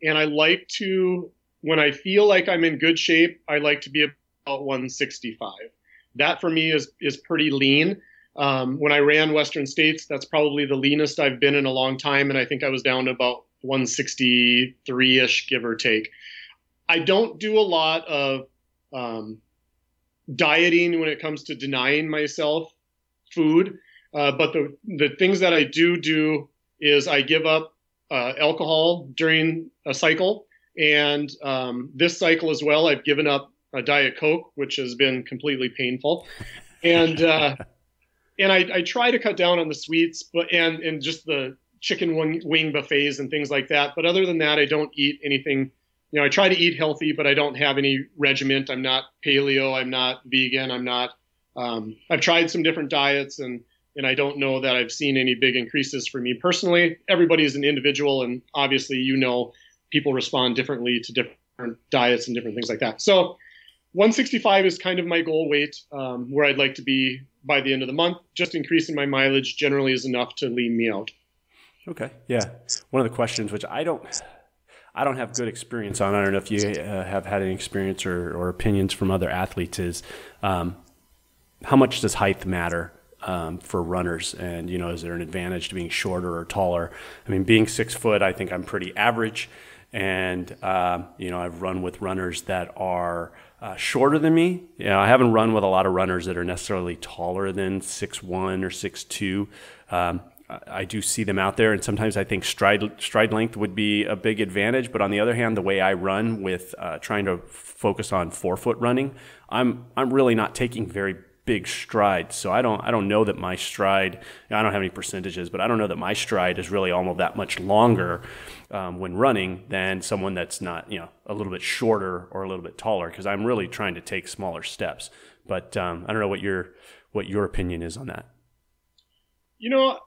And I like to, when I feel like I'm in good shape, I like to be about 165. That for me is is pretty lean. Um, when I ran Western States, that's probably the leanest I've been in a long time, and I think I was down to about 163 ish, give or take. I don't do a lot of um, dieting when it comes to denying myself food. Uh, but the the things that I do do is I give up uh, alcohol during a cycle, and um, this cycle as well, I've given up a diet coke, which has been completely painful, and uh, (laughs) and I, I, try to cut down on the sweets, but and and just the chicken wing, wing buffets and things like that. But other than that, I don't eat anything you know, I try to eat healthy, but I don't have any regiment. I'm not paleo. I'm not vegan. I'm not. Um, I've tried some different diets, and and I don't know that I've seen any big increases for me personally. Everybody is an individual, and obviously, you know, people respond differently to different diets and different things like that. So, 165 is kind of my goal weight, um, where I'd like to be by the end of the month. Just increasing my mileage generally is enough to lean me out. Okay. Yeah. One of the questions, which I don't I don't have good experience on. I don't know if you uh, have had any experience or, or, opinions from other athletes. Is um, how much does height matter um, for runners? And you know, is there an advantage to being shorter or taller? I mean, being six foot, I think I'm pretty average. And uh, you know, I've run with runners that are uh, shorter than me. You know, I haven't run with a lot of runners that are necessarily taller than six one or six two. Um, I do see them out there, and sometimes I think stride stride length would be a big advantage. But on the other hand, the way I run with uh, trying to focus on forefoot running, I'm I'm really not taking very big strides. So I don't I don't know that my stride. I don't have any percentages, but I don't know that my stride is really almost that much longer um, when running than someone that's not you know a little bit shorter or a little bit taller because I'm really trying to take smaller steps. But um, I don't know what your what your opinion is on that. You know,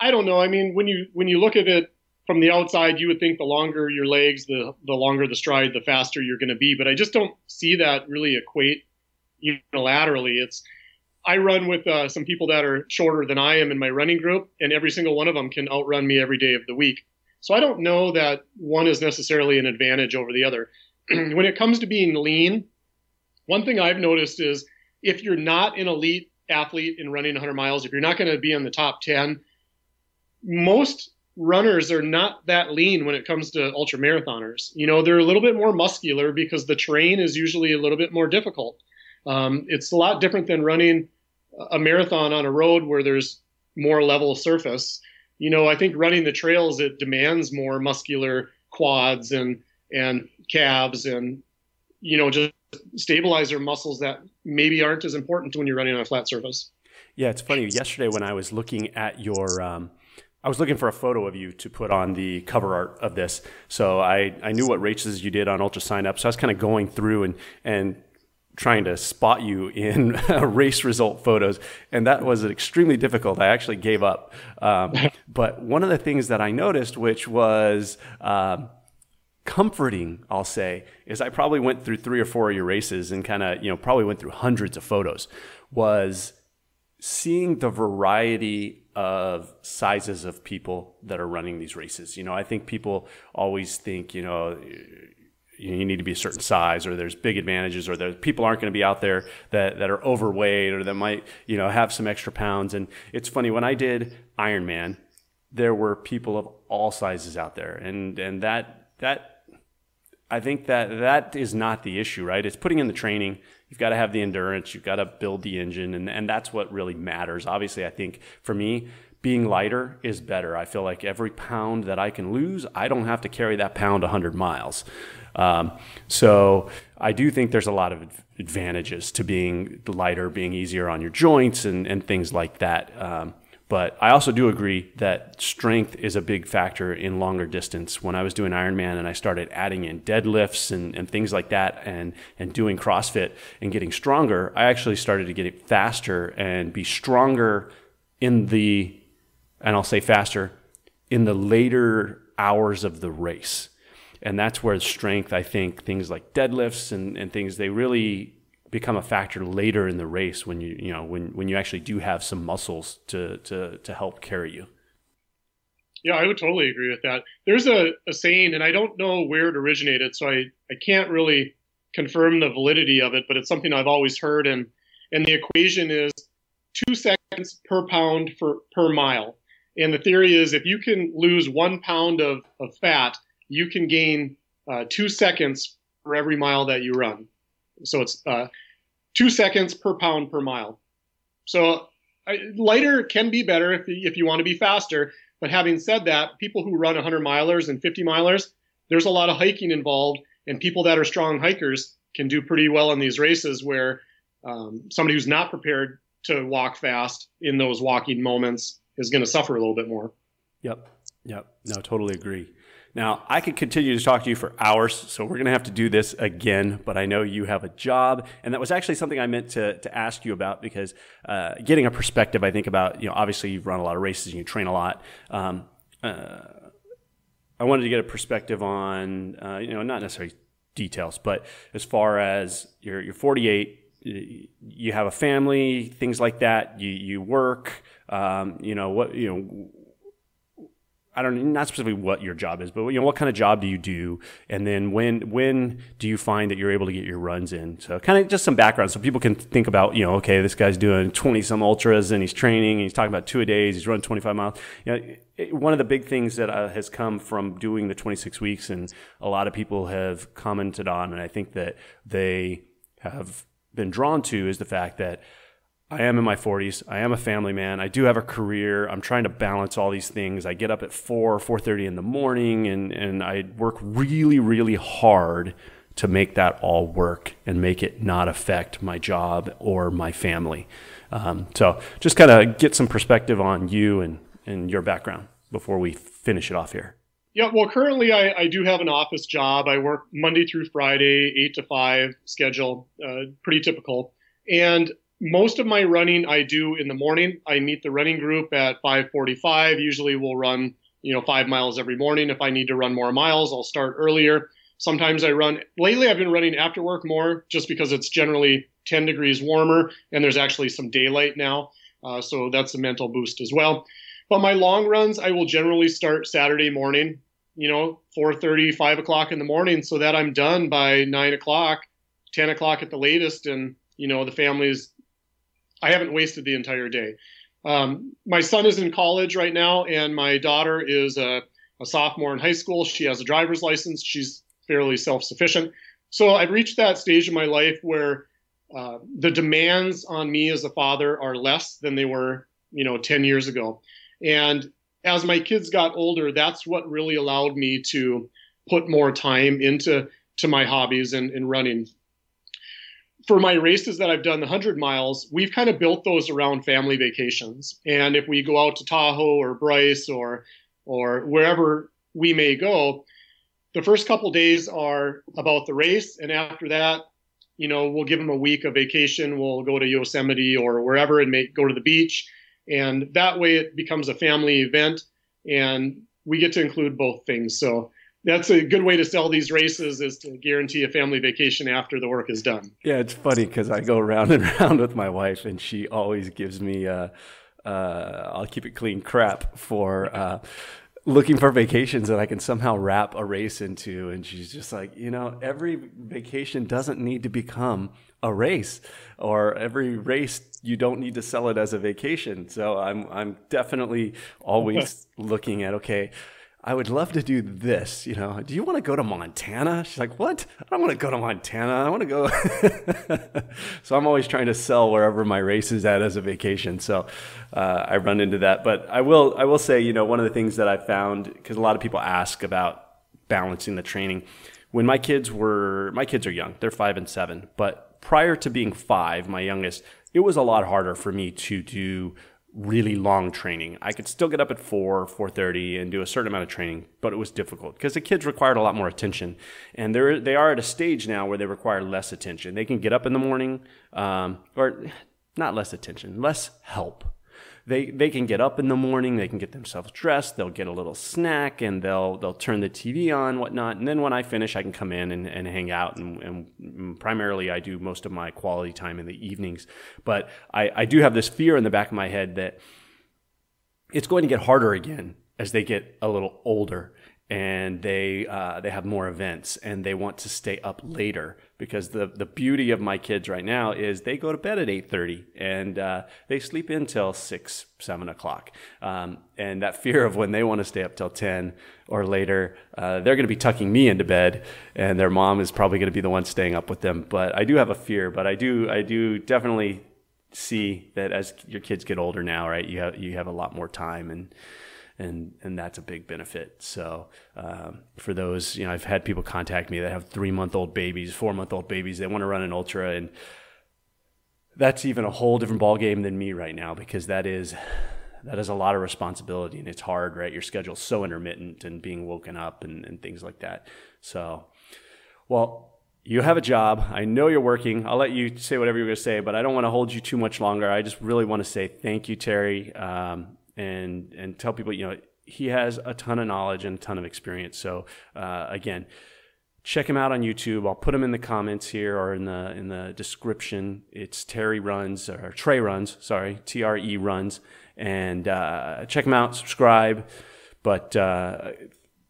I don't know. I mean, when you when you look at it from the outside, you would think the longer your legs, the the longer the stride, the faster you're going to be. But I just don't see that really equate unilaterally. It's I run with uh, some people that are shorter than I am in my running group, and every single one of them can outrun me every day of the week. So I don't know that one is necessarily an advantage over the other. (clears throat) when it comes to being lean, one thing I've noticed is if you're not an elite athlete in running 100 miles, if you're not going to be in the top 10, most runners are not that lean when it comes to ultra marathoners. You know, they're a little bit more muscular because the terrain is usually a little bit more difficult. Um, it's a lot different than running a marathon on a road where there's more level surface. You know, I think running the trails it demands more muscular quads and and calves and you know just stabilizer muscles that maybe aren't as important when you're running on a flat surface. Yeah, it's funny. Yesterday when I was looking at your um, I was looking for a photo of you to put on the cover art of this. So I, I knew what races you did on Ultra Sign Up. So I was kind of going through and, and trying to spot you in (laughs) race result photos. And that was extremely difficult. I actually gave up. Um, (laughs) but one of the things that I noticed, which was um, comforting, I'll say, is I probably went through three or four of your races and kind of, you know, probably went through hundreds of photos, was seeing the variety of sizes of people that are running these races. You know, I think people always think, you know, you need to be a certain size or there's big advantages or there's people aren't going to be out there that, that are overweight or that might, you know, have some extra pounds. And it's funny, when I did Ironman, there were people of all sizes out there. And, and that, that, I think that that is not the issue, right? It's putting in the training You've got to have the endurance. You've got to build the engine, and, and that's what really matters. Obviously, I think for me, being lighter is better. I feel like every pound that I can lose, I don't have to carry that pound 100 miles. Um, so I do think there's a lot of advantages to being lighter, being easier on your joints, and, and things like that. Um, but I also do agree that strength is a big factor in longer distance. When I was doing Ironman and I started adding in deadlifts and, and things like that and, and doing CrossFit and getting stronger, I actually started to get faster and be stronger in the, and I'll say faster, in the later hours of the race. And that's where strength, I think, things like deadlifts and, and things, they really become a factor later in the race when you you know when when you actually do have some muscles to to to help carry you. Yeah, I would totally agree with that. There's a, a saying, and I don't know where it originated, so I, I can't really confirm the validity of it, but it's something I've always heard. And and the equation is two seconds per pound for per mile. And the theory is if you can lose one pound of, of fat, you can gain uh, two seconds for every mile that you run. So it's uh, two seconds per pound per mile. So I, lighter can be better if, if you want to be faster. But having said that, people who run 100 milers and 50 milers, there's a lot of hiking involved, and people that are strong hikers can do pretty well in these races where um, somebody who's not prepared to walk fast in those walking moments is going to suffer a little bit more. Yep. Yep. No, totally agree. Now, I could continue to talk to you for hours, so we're going to have to do this again, but I know you have a job. And that was actually something I meant to, to ask you about because uh, getting a perspective, I think, about, you know, obviously you've run a lot of races and you train a lot. Um, uh, I wanted to get a perspective on, uh, you know, not necessarily details, but as far as you're, you're 48, you have a family, things like that, you, you work, um, you know, what, you know, I don't know, not specifically what your job is, but you know what kind of job do you do, and then when when do you find that you're able to get your runs in? So kind of just some background so people can think about you know okay this guy's doing 20 some ultras and he's training and he's talking about two a days he's running 25 miles. You know, it, one of the big things that uh, has come from doing the 26 weeks and a lot of people have commented on, and I think that they have been drawn to is the fact that I am in my 40s. I am a family man. I do have a career. I'm trying to balance all these things. I get up at 4, 4:30 in the morning and and I work really really hard to make that all work and make it not affect my job or my family. Um, so just kind of get some perspective on you and, and your background before we finish it off here. Yeah, well, currently I, I do have an office job. I work Monday through Friday, eight to five schedule, uh, pretty typical. And most of my running I do in the morning. I meet the running group at 5:45. Usually we'll run, you know, 5 miles every morning. If I need to run more miles, I'll start earlier. Sometimes I run lately I've been running after work more just because it's generally 10 degrees warmer and there's actually some daylight now. Uh, so that's a mental boost as well. But my long runs, I will generally start Saturday morning, you know, 4:30, 5 o'clock in the morning, so that I'm done by 9 o'clock, 10 o'clock at the latest, and you know the family's I haven't wasted the entire day. Um, my son is in college right now, and my daughter is a, a sophomore in high school. She has a driver's license. She's fairly self sufficient. So I've reached that stage in my life where uh, the demands on me as a father are less than they were, you know, 10 years ago. And as my kids got older, that's what really allowed me to put more time into to my hobbies and, and running. For my races that I've done, the 100 miles, we've kind of built those around family vacations. And if we go out to Tahoe or Bryce or or wherever we may go, the first couple days are about the race, and after that, you know, we'll give them a week of vacation. We'll go to Yosemite or wherever and make go to the beach, and that way it becomes a family event, and we get to include both things. So that's a good way to sell these races is to guarantee a family vacation after the work is done. Yeah, it's funny because I go round (laughs) and round with my wife, and she always gives me, uh, uh, I'll keep it clean crap for. Uh, looking for vacations that I can somehow wrap a race into. And she's just like, you know, every vacation doesn't need to become a race, or every race you don't need to sell it as a vacation. So I'm I'm definitely always looking at okay. I would love to do this. You know, do you want to go to Montana? She's like, what? I don't want to go to Montana. I want to go. (laughs) so I'm always trying to sell wherever my race is at as a vacation. So uh, I run into that. But I will, I will say, you know, one of the things that I found, because a lot of people ask about balancing the training. When my kids were, my kids are young, they're five and seven. But prior to being five, my youngest, it was a lot harder for me to do really long training. I could still get up at 4, 4:30 and do a certain amount of training, but it was difficult because the kids required a lot more attention. And they're they are at a stage now where they require less attention. They can get up in the morning um, or not less attention, less help they they can get up in the morning, they can get themselves dressed, they'll get a little snack, and they'll they'll turn the TV on, whatnot. And then when I finish, I can come in and, and hang out. And, and primarily, I do most of my quality time in the evenings. But I, I do have this fear in the back of my head that it's going to get harder again as they get a little older and they uh, they have more events and they want to stay up later because the the beauty of my kids right now is they go to bed at 8.30 and uh, they sleep until 6 7 o'clock. Um, and that fear of when they want to stay up till 10 or later uh, they're going to be tucking me into bed and their mom is probably going to be the one staying up with them. But i do have a fear but i do i do definitely see that as your kids get older now right you have you have a lot more time and and and that's a big benefit. So um, for those, you know, I've had people contact me that have three month old babies, four month old babies. They want to run an ultra, and that's even a whole different ball game than me right now because that is that is a lot of responsibility and it's hard, right? Your schedule's so intermittent and being woken up and, and things like that. So, well. You have a job. I know you're working. I'll let you say whatever you're going to say, but I don't want to hold you too much longer. I just really want to say thank you, Terry. Um, and and tell people you know he has a ton of knowledge and a ton of experience. So uh, again, check him out on YouTube. I'll put him in the comments here or in the in the description. It's Terry Runs or Tre Runs, sorry, T R E Runs, and uh, check him out. Subscribe, but. Uh,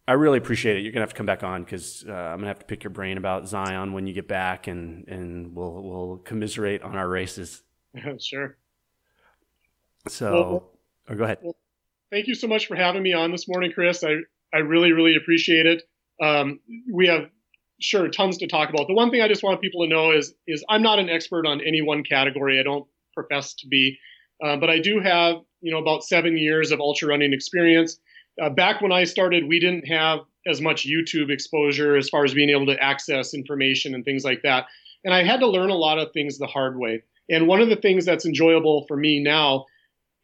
I really appreciate it. You're gonna have to come back on because uh, I'm gonna have to pick your brain about Zion when you get back, and and we'll we'll commiserate on our races. (laughs) sure. So, well, or go ahead. Well, thank you so much for having me on this morning, Chris. I, I really, really appreciate it. Um, we have sure tons to talk about. The one thing I just want people to know is is I'm not an expert on any one category. I don't profess to be, uh, but I do have you know about seven years of ultra running experience. Uh, back when I started, we didn't have as much YouTube exposure as far as being able to access information and things like that. And I had to learn a lot of things the hard way. And one of the things that's enjoyable for me now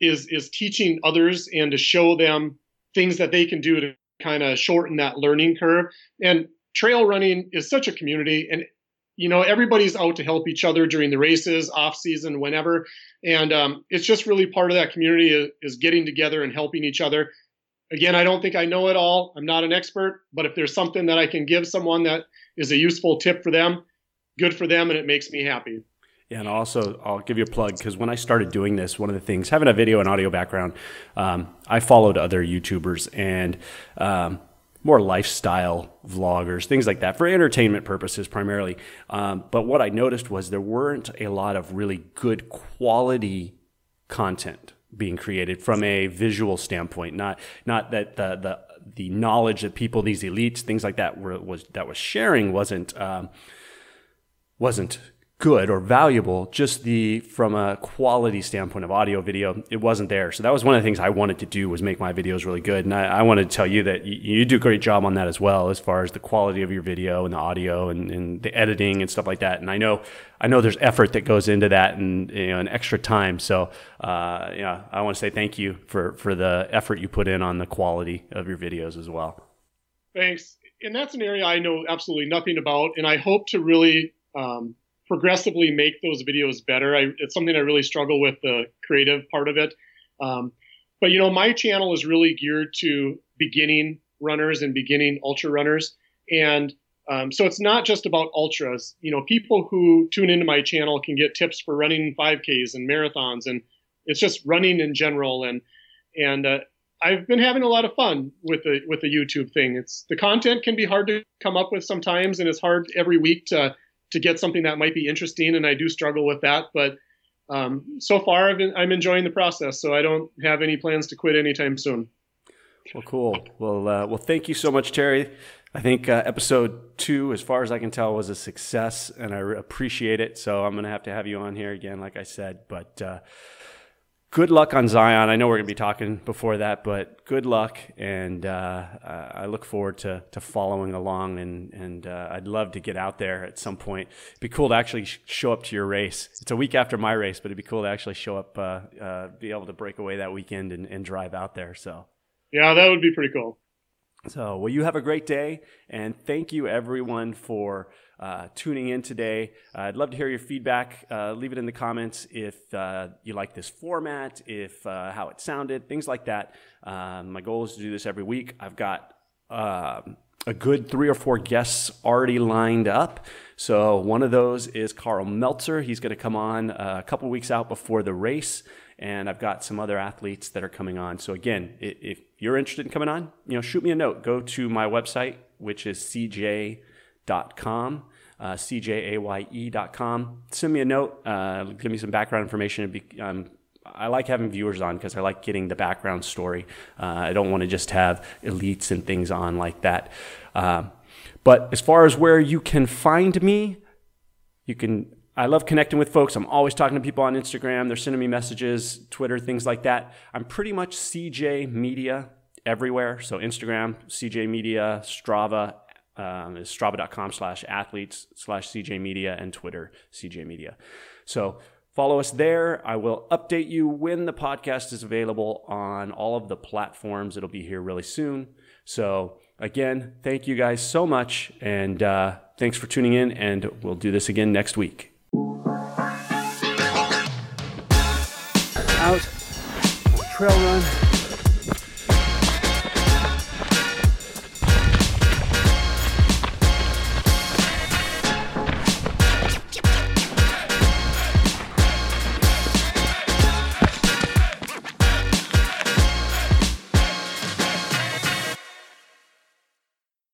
is is teaching others and to show them things that they can do to kind of shorten that learning curve. And trail running is such a community and you know everybody's out to help each other during the races off season whenever. And um, it's just really part of that community is, is getting together and helping each other. Again i don't think i know it all. I'm not an expert but if there's something that i can give someone that is a useful tip for them good for them and it makes me happy yeah, and also I'll give you a plug because when I started doing this, one of the things, having a video and audio background, um, I followed other YouTubers and um, more lifestyle vloggers, things like that, for entertainment purposes primarily. Um, but what I noticed was there weren't a lot of really good quality content being created from a visual standpoint. Not not that the the the knowledge that people, these elites, things like that, were was that was sharing wasn't um, wasn't good or valuable, just the from a quality standpoint of audio, video, it wasn't there. So that was one of the things I wanted to do was make my videos really good. And I, I wanted to tell you that you, you, do a great job on that as well, as far as the quality of your video and the audio and, and, the editing and stuff like that. And I know, I know there's effort that goes into that and you know, an extra time. So uh, yeah, I want to say thank you for for the effort you put in on the quality of your videos as well. Thanks. And that's an area I know absolutely nothing about, and I hope to really um, progressively make those videos better. I, it's something I really struggle with the creative part of it. Um, but you know, my channel is really geared to beginning runners and beginning ultra runners, and um, so it's not just about ultras. You know, people who tune into my channel can get tips for running 5Ks and marathons, and it's just running in general. And and uh, I've been having a lot of fun with the with the YouTube thing. It's the content can be hard to come up with sometimes, and it's hard every week to to get something that might be interesting, and I do struggle with that. But um, so far, been, I'm enjoying the process, so I don't have any plans to quit anytime soon. Well, cool. Well, uh, well, thank you so much, Terry. I think uh, episode two, as far as I can tell, was a success, and I appreciate it. So I'm going to have to have you on here again, like I said. But uh, good luck on Zion. I know we're going to be talking before that, but good luck, and uh, I look forward to, to following along. And and uh, I'd love to get out there at some point. It'd be cool to actually show up to your race. It's a week after my race, but it'd be cool to actually show up, uh, uh, be able to break away that weekend and, and drive out there. So yeah, that would be pretty cool. So, well, you have a great day, and thank you everyone for uh, tuning in today. Uh, I'd love to hear your feedback. Uh, leave it in the comments if uh, you like this format, if uh, how it sounded, things like that. Um, my goal is to do this every week. I've got um, a good three or four guests already lined up. So one of those is Karl Meltzer. He's going to come on a couple weeks out before the race and I've got some other athletes that are coming on. So again, if you're interested in coming on, you know, shoot me a note. Go to my website, which is cj.com uh, cjaye.com. Send me a note. Uh, give me some background information. Be, um, I like having viewers on because I like getting the background story. Uh, I don't want to just have elites and things on like that. Um, but as far as where you can find me, you can. I love connecting with folks. I'm always talking to people on Instagram. They're sending me messages, Twitter, things like that. I'm pretty much CJ Media everywhere. So Instagram, CJ Media, Strava, um, is strava.com slash athletes slash CJ Media and Twitter, CJ Media. So follow us there. I will update you when the podcast is available on all of the platforms. It'll be here really soon. So again, thank you guys so much. And uh, thanks for tuning in. And we'll do this again next week. Out, trail run.